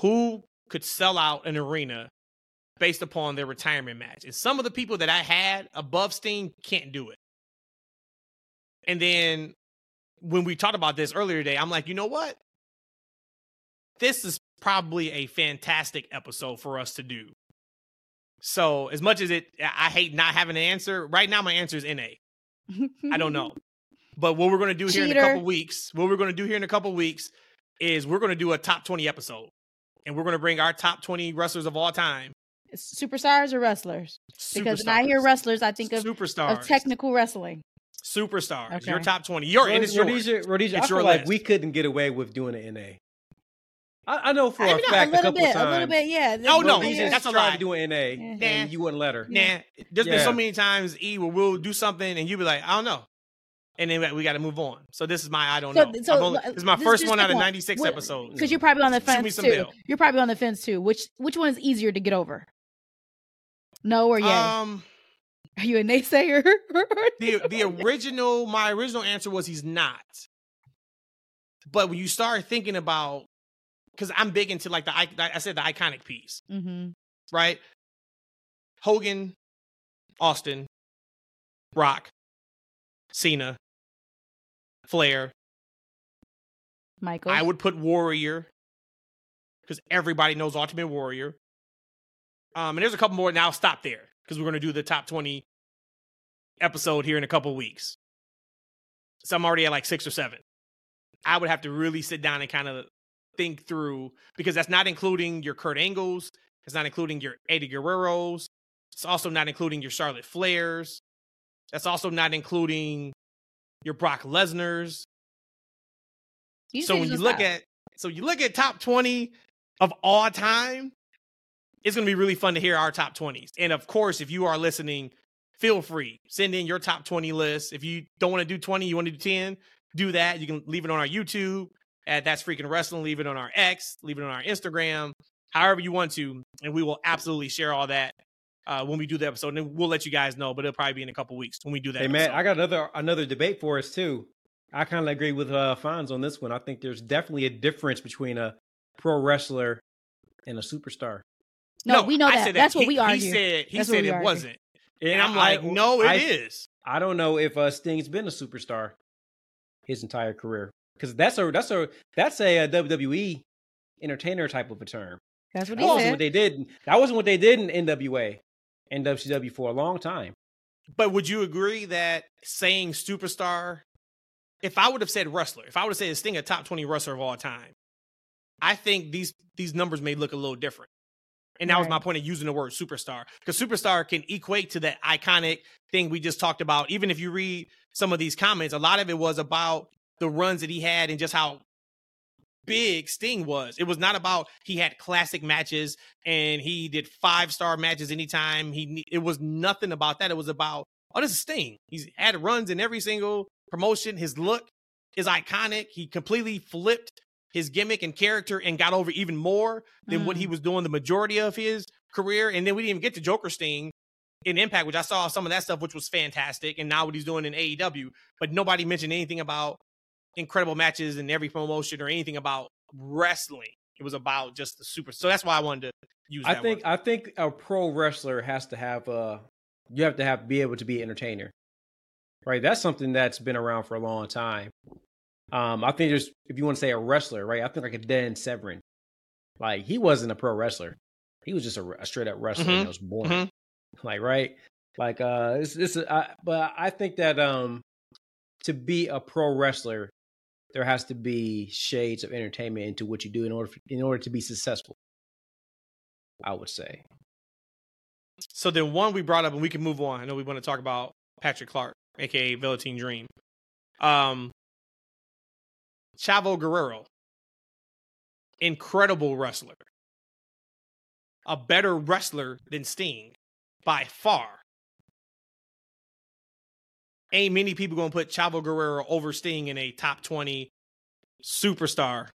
Who could sell out an arena based upon their retirement match? And some of the people that I had above Sting can't do it. And then when we talked about this earlier today, I'm like, you know what? This is probably a fantastic episode for us to do. So, as much as it, I hate not having an answer. Right now, my answer is NA. I don't know, but what we're going to do here in a couple weeks, what we're going to do here in a couple weeks, is we're going to do a top 20 episode, and we're going to bring our top 20 wrestlers of all time. Superstars or wrestlers? Because when I hear wrestlers, I think of, superstars, of technical wrestling. superstars. Your Okay. top 20. Your and it's yours. Rhodesia, Rhodesia, I It's feel your like list. we couldn't get away with doing an NA. I, I know for I a mean, fact a little couple bit, times. a little bit, yeah. Oh, no, Rhodesia that's a tried lie. to do an NA, Yeah. and you wouldn't let her. Nah, there's been so many times E where we'll do something and you be like, I don't know, and then we got to move on. So this is my I don't So- know. so, I've only- this is my this- first just one out of 96 What- episodes. Because you're probably on the fence too. bail. You're probably on the fence too. Which which one is easier to get over? No or yeah? Um, Are you a naysayer? the the original my original answer was he's not. But when you start thinking about because I'm big into like the I, I said the iconic piece, Mm-hmm. right? Hogan, Austin, Rock, Cena, Flair. Michael. I would put Warrior because everybody knows Ultimate Warrior. Um, and there's a couple more. Now stop there because we're going to do the top 20 episode here in a couple weeks. So I'm already at like six or seven. I would have to really sit down and kind of think through because that's not including your Kurt Angles. It's not including your Eddie Guerreros. It's also not including your Charlotte Flairs. That's also not including your Brock Lesnar's. You so when you look at so you look at top 20 of all time, it's going to be really fun to hear our top 20s. And of course, if you are listening, feel free. Send in your top 20 list. If you don't want to do 20, you want to do 10, do that. You can leave it on our YouTube at That's Freaking Wrestling, leave it on our X, leave it on our Instagram, however you want to. And we will absolutely share all that uh, when we do the episode. And we'll let you guys know, but it'll probably be in a couple weeks when we do that. Hey man, episode. I got another another debate for us too. I kind of agree with uh Fonz on this one. I think there's definitely a difference between a pro wrestler and a superstar. no, we know I that. said That's what He- we argue. He said he That's said it argue. wasn't. And I'm I- like, no, it is. I, I don't know if uh, Sting's been a superstar his entire career because that's a that's a that's a, uh WWE entertainer type of a term. That's what That he wasn't said. what they did. That wasn't what they did in NWA and WCW for a long time. But would you agree that saying superstar, if I would have said wrestler, if I would have said Sting a top 20 wrestler of all time, I think these these numbers may look a little different. And that was my point of using the word superstar. Because superstar can equate to that iconic thing we just talked about. Even if you read some of these comments, a lot of it was about the runs that he had and just how big Sting was. It was not about he had classic matches and he did five star matches anytime. He it was nothing about that. It was about oh this is Sting. He's had runs in every single promotion. His look is iconic. He completely flipped his gimmick and character and got over even more than what he mm. was doing the majority of his career. And then we didn't even get to Joker Sting in Impact, which I saw some of that stuff, which was fantastic. And now what he's doing in AEW, but nobody mentioned anything about incredible matches in every promotion or anything about wrestling. It was about just the super. So that's why I wanted to use. I think word. I think a pro wrestler has to have uh you have to have be able to be an entertainer. Right? That's something that's been around for a long time. Um I think there's if you want to say a wrestler, right? I think like a Dan Severn, Like he wasn't a pro wrestler. He was just a, a straight up wrestler Mhm. that was born. Mhm. Like right? Like uh it's it's I, but I think that um to be a pro wrestler there has to be shades of entertainment into what you do in order in order to be successful. I would say. So then one we brought up and we can move on. I know we want to talk about Patrick Clark, aka Velveteen Dream. Um Chavo Guerrero. Incredible wrestler. A better wrestler than Sting by far. Ain't many people gonna put Chavo Guerrero over Sting in a top 20 superstar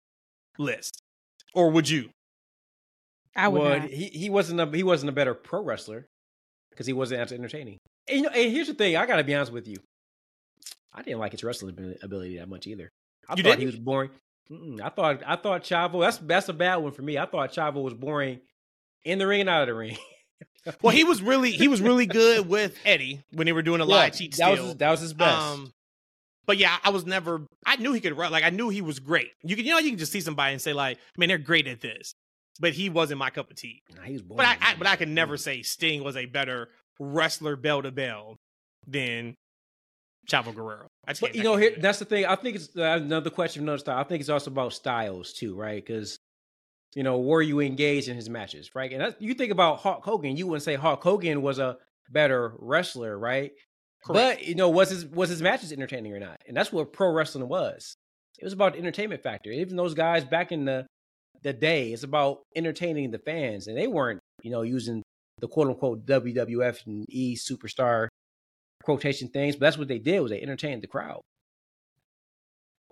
list. Or would you? I would Well, not. he he wasn't a he wasn't a better pro wrestler because he wasn't as entertaining. And, you know, and here's the thing: I gotta be honest with you. I didn't like his wrestling ability that much either. I You thought didn't? he was boring. Mm-mm. I thought I thought Chavo. That's that's a bad one for me. I thought Chavo was boring in the ring and out of the ring. Well, he was really he was really good with Eddie when they were doing a Yeah, live cheat that steal. was his, that was his best. Um, but yeah, I was never. I knew he could run. Like I knew he was great. You can, you know, you can just see somebody and say like, man, they're great at this. But he wasn't my cup of tea. Nah, he was boring. But I, I but I can never say Sting was a better wrestler bell to bell than Chavo Guerrero. I just But you know, here that's the thing. I think it's uh, another question, another style. I think it's also about styles too, right? Because you know, were you engaged in his matches, right? And that's, you think about Hulk Hogan, you wouldn't say Hulk Hogan was a better wrestler, right? Correct. But you know, was his was his matches entertaining or not? And that's what pro wrestling was. It was about the entertainment factor. Even those guys back in the the day, it's about entertaining the fans, and they weren't, you know, using the quote unquote WWF and E superstar quotation things, but that's what they did was they entertained the crowd.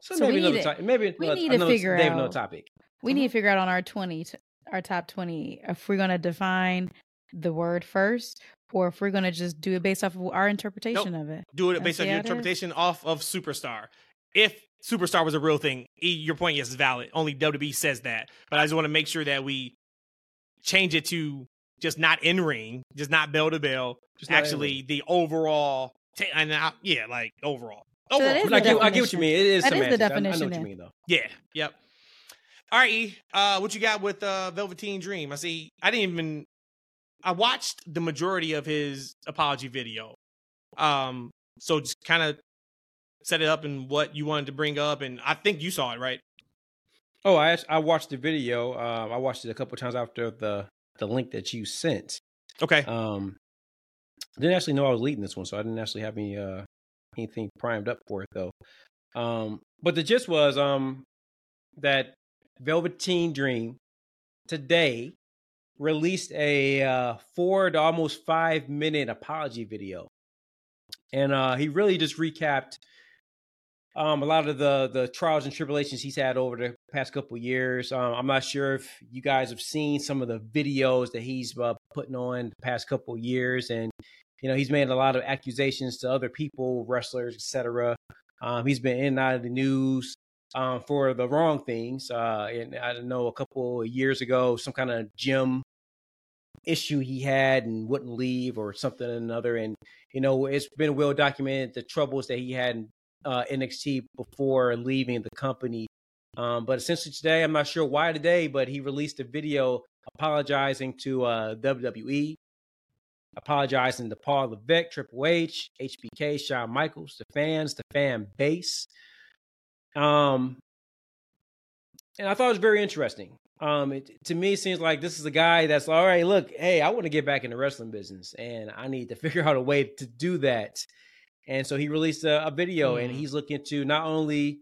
So, So maybe another to- topic. Maybe we another, need to another, figure another out- topic. We Mhm. need to figure out on our twenty, our top twenty, if we're gonna define the word first, or if we're gonna just do it based off of our interpretation of it. do it Let's based on see your how it is. interpretation off of superstar. If superstar was a real thing. Your point, yes, is valid. Only WWE says that, but I just want to make sure that we change it to just not in ring, just not bell to bell. Just actually the overall, t- and I, yeah, like overall. So overall. I get, I get what you mean. It is That is the semantics. I- I, know definition what you mean, though. Yeah. Yep. All right, E. Uh, what you got with uh, Velveteen Dream? I see. I didn't even. I watched the majority of his apology video. Um, so just kind of set it up and what you wanted to bring up, and I think you saw it, right? Oh, I I watched the video. Um, I watched it a couple times after the the link that you sent. Okay. Um, didn't actually know I was leading this one, so I didn't actually have any uh anything primed up for it though. Um, but the gist was um that Velveteen Dream today released a uh, four to almost five minute apology video, and uh, he really just recapped um, a lot of the the trials and tribulations he's had over the past couple years. Um, I'm not sure if you guys have seen some of the videos that he's uh, putting on the past couple years, and you know he's made a lot of accusations to other people, wrestlers, etc. Um, he's been in and out of the news um, for the wrong things. Uh, and I don't know a couple of years ago, some kind of gym issue he had and wouldn't leave or something or another. And you know it's been well documented the troubles that he had in uh, NXT before leaving the company. Um, but essentially today, I'm not sure why today, but he released a video apologizing to uh, WWE, apologizing to Paul Levesque, Triple H, HBK, Shawn Michaels, the fans, the fan base. Um, and I thought it was very interesting. Um, it, to me, it seems like this is a guy that's all right. Look, hey, I want to get back in the wrestling business, and I need to figure out a way to do that. And so he released a, a video, and Mhm. he's looking to not only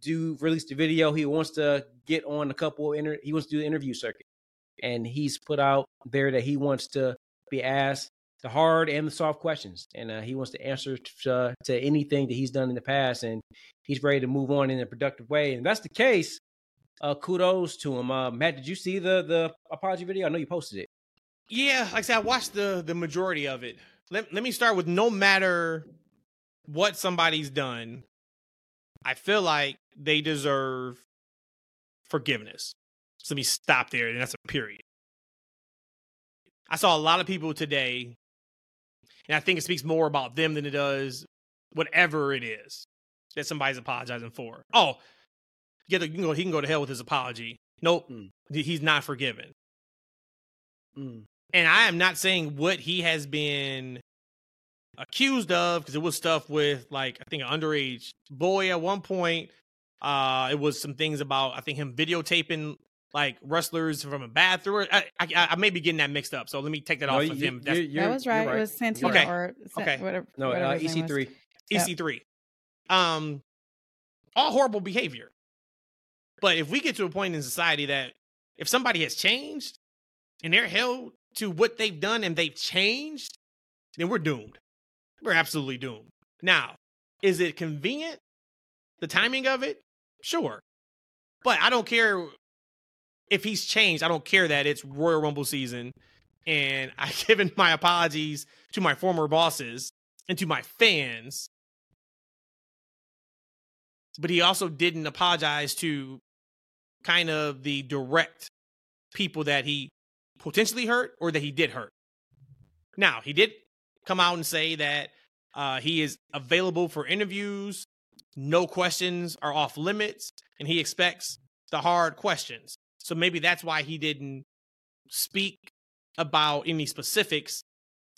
do release the video, he wants to get on a couple. Inter- he wants to do the interview circuit, and he's put out there that he wants to be asked the hard and the soft questions, and uh, he wants to answer to, uh, to anything that he's done in the past, and he's ready to move on in a productive way. And that's the case. Uh, kudos to him. Uh, Matt, did you see the the apology video? I know you posted it. Yeah, like I said, I watched the the majority of it. Let, let me start with no matter what somebody's done, I feel like they deserve forgiveness. So let me stop there, and that's a period. I saw a lot of people today, and I think it speaks more about them than it does whatever it is that somebody's apologizing for. Oh, yeah, you can go, he can go to hell with his apology. Nope, Mm. he's not forgiven. Mm. And I am not saying what he has been accused of because it was stuff with like I think an underage boy at one point. Uh, it was some things about I think him videotaping like wrestlers from a bathroom. I, I, I may be getting that mixed up, so let me take that No, off you- of him. you- That's you're- that was you're right. It was Santina Okay. or Okay. whatever. no whatever uh, his name was. EC3. Yep. EC3. Um, all horrible behavior. But if we get to a point in society that if somebody has changed and they're held to what they've done and they've changed, then we're doomed. We're absolutely doomed. Now, is it convenient? The timing of it? Sure. But I don't care if he's changed. I don't care that it's Royal Rumble season and I've given my apologies to my former bosses and to my fans. But he also didn't apologize to kind of the direct people that he potentially hurt or that he did hurt. Now, he did come out and say that uh, he is available for interviews. No questions are off limits, and he expects the hard questions. So maybe that's why he didn't speak about any specifics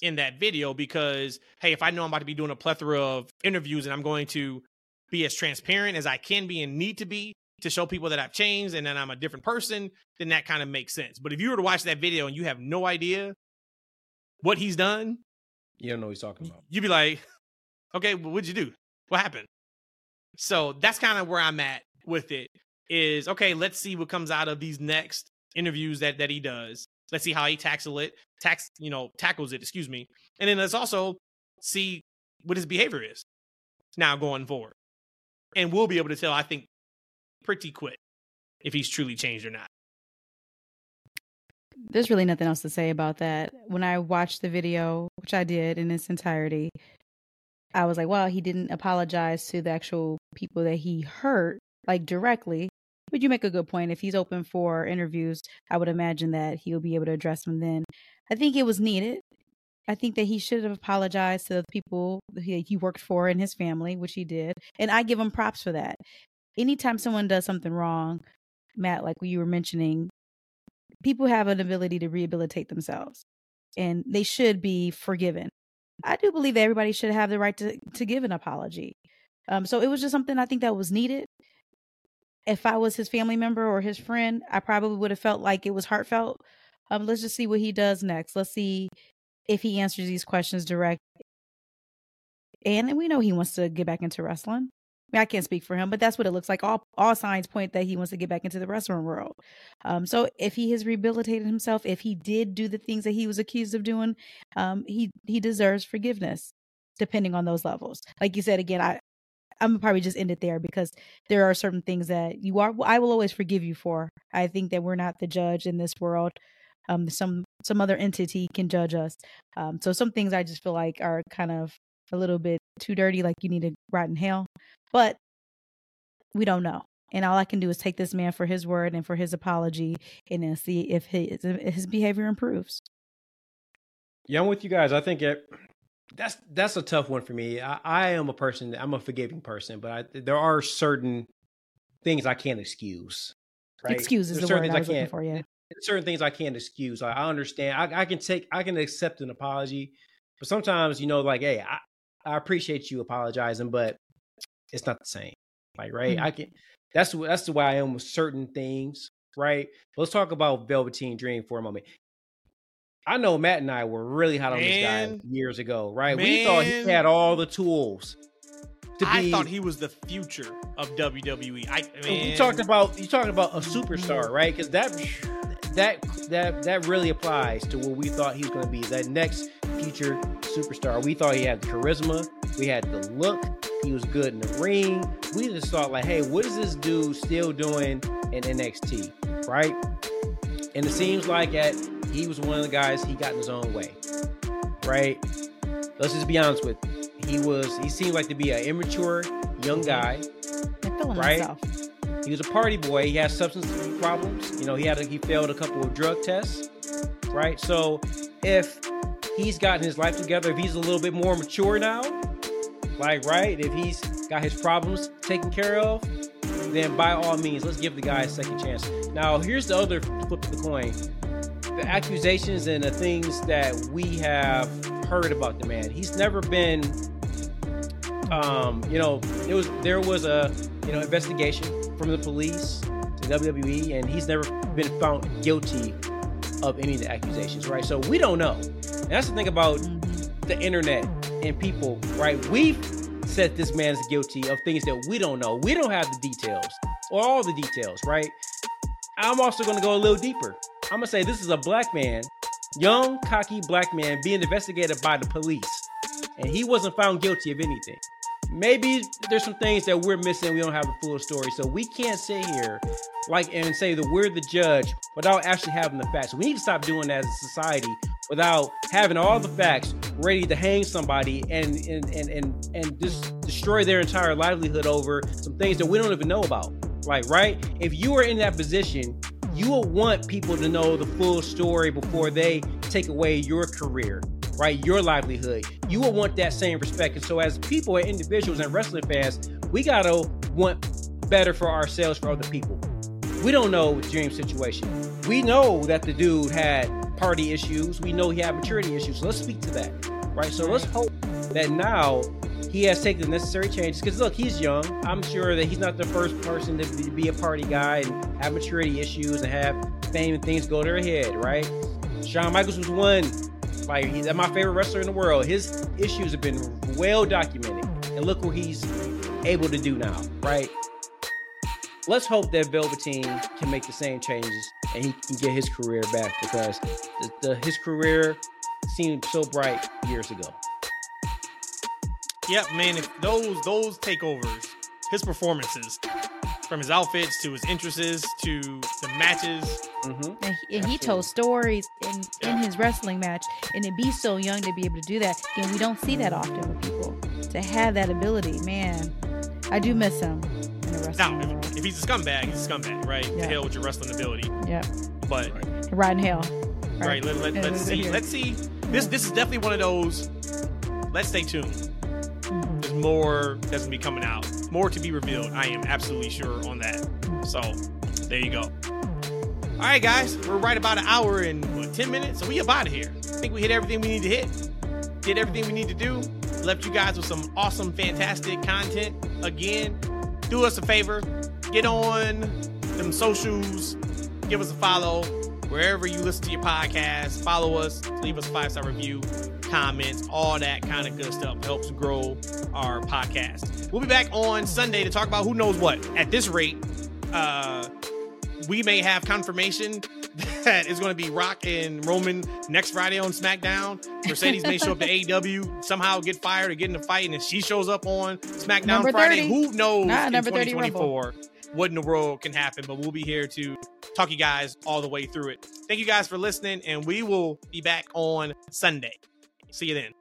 in that video because, hey, if I know I'm about to be doing a plethora of interviews and I'm going to be as transparent as I can be and need to be to show people that I've changed and that I'm a different person, then that kind of makes sense. But if you were to watch that video and you have no idea what he's done, You don't know what he's talking about. you'd be like, okay, well, what'd you do? What happened? So that's kind of where I'm at with it. Is okay, let's see what comes out of these next interviews that that he does. Let's see how he tackles it, tax, you know, tackles it, excuse me. And then let's also see what his behavior is now going forward. And we'll be able to tell, I think, pretty quick if he's truly changed or not. There's really nothing else to say about that. When I watched the video, which I did in its entirety, I was like, well, he didn't apologize to the actual people that he hurt, like directly. But you make a good point. If he's open for interviews, I would imagine that he'll be able to address them then. I think it was needed. I think that he should have apologized to the people he, he worked for and his family, which he did. And I give him props for that. Anytime someone does something wrong, Matt, like you were mentioning, people have an ability to rehabilitate themselves and they should be forgiven. I do believe that everybody should have the right to, to give an apology. Um, so it was just something I think that was needed. If I was his family member or his friend, I probably would have felt like it was heartfelt. Um, let's just see what he does next. Let's see if he answers these questions direct. And we know he wants to get back into wrestling. I, mean, I can't speak for him, but that's what it looks like. All all signs point that he wants to get back into the wrestling world. Um, so if he has rehabilitated himself, if he did do the things that he was accused of doing, um, he he deserves forgiveness, depending on those levels. Like you said again, I I'm probably just end it there because there are certain things that you are I will always forgive you for. I think that we're not the judge in this world. Um, some some other entity can judge us. Um, so some things I just feel like are kind of a little bit too dirty, like you need to rot in hell. But we don't know. And all I can do is take this man for his word and for his apology and then see if his his behavior improves. Yeah, I'm with you guys. I think it that's that's a tough one for me. I, I am a person. I'm a forgiving person, but I, there are certain things I can't excuse. Right? Excuse is There's the word I was looking for. Yeah, certain things I can't excuse. I, I understand. I, I, can take. I can accept an apology, but sometimes you know, like, hey, I, I appreciate you apologizing, but it's not the same. Like, right? Mm-hmm. I can. That's that's the way I am with certain things. Right. Let's talk about Velveteen Dream for a moment. I know Matt and I were really hot on Man. this guy years ago, right? Man. We thought he had all the tools. Be, I thought he was the future of WWE. I mean, you talked about you talking about a superstar, right? Because that that that that really applies to what we thought he was going to be. That next future superstar. We thought he had the charisma, we had the look, he was good in the ring. We just thought like, hey, what is this dude still doing in NXT, right? And it seems like at he was one of the guys he got in his own way, right? Let's just be honest with you. He was he seemed like to be an immature young guy, right? Myself. He was a party boy. He had substance problems. You know, he had a, he failed a couple of drug tests, right? So if he's gotten his life together, if he's a little bit more mature now, like right, if he's got his problems taken care of, then by all means, let's give the guy a second chance. Now, here's the other flip of the coin the accusations and the things that we have heard about the man. He's never been, um, you know, it was there was a you know investigation from the police to WWE, and he's never been found guilty of any of the accusations, right? So we don't know. And that's the thing about the internet and people, right? We've said this man's guilty of things that we don't know. We don't have the details or all the details, right? I'm also going to go a little deeper. I'm gonna say this is a black man, young, cocky black man being investigated by the police, and he wasn't found guilty of anything. Maybe there's some things that we're missing. We don't have the full story, so we can't sit here like and say that we're the judge without actually having the facts. We need to stop doing that as a society without having all the facts ready to hang somebody and and and and, and just destroy their entire livelihood over some things that we don't even know about. Like, right? If you are in that position, you will want people to know the full story before they take away your career, right? Your livelihood. You will want that same respect. And so, as people and individuals and wrestling fans, we gotta want better for ourselves, for other people. We don't know Dream's situation. We know that the dude had party issues. We know he had maturity issues. Let's speak to that, right? So let's hope that now he has taken the necessary changes. Because look, he's young. I'm sure that he's not the first person to be a party guy and have maturity issues and have fame and things go to their head, right? Shawn Michaels was one. Like he's my favorite wrestler in the world. His issues have been well documented, and look what he's able to do now, right? Let's hope that Velveteen can make the same changes and he can get his career back because the, the, his career seemed so bright years ago. Yep, man. If those those takeovers, his performances, from his outfits to his interests to the matches, mm-hmm. and, he, and he told stories in in his wrestling match, and to be so young to be able to do that, and we don't see that often with people. to have that ability. Man, I do miss him in the Now, wrestling world. if, if he's a scumbag, he's a scumbag, right? The Yeah. hell with your wrestling ability. Yep, But right in hell. right, let, let, let's see. Let's see. This this is definitely one of those. Let's stay tuned. More that's gonna be coming out. More to be revealed. I am absolutely sure on that. So there you go. All right, guys, we're right about an hour and what, ten minutes, so we up out of here. I think we hit everything we need to hit. Did everything we need to do. Left you guys with some awesome, fantastic content. Again, do us a favor, get on them socials, give us a follow wherever you listen to your podcast. Follow us, leave us a five star review, comments, all that kind of good stuff helps grow our podcast. We'll be back on Sunday to talk about who knows what. At this rate, uh, we may have confirmation that it's going to be Rock and Roman next Friday on SmackDown. Mercedes may show up to AEW, somehow get fired or get in a fight, and then she shows up on SmackDown Number Friday. 30. Who knows Nah, in 2024 what in the world can happen? But we'll be here to talk you guys all the way through it. Thank you guys for listening, and we will be back on Sunday. See you then.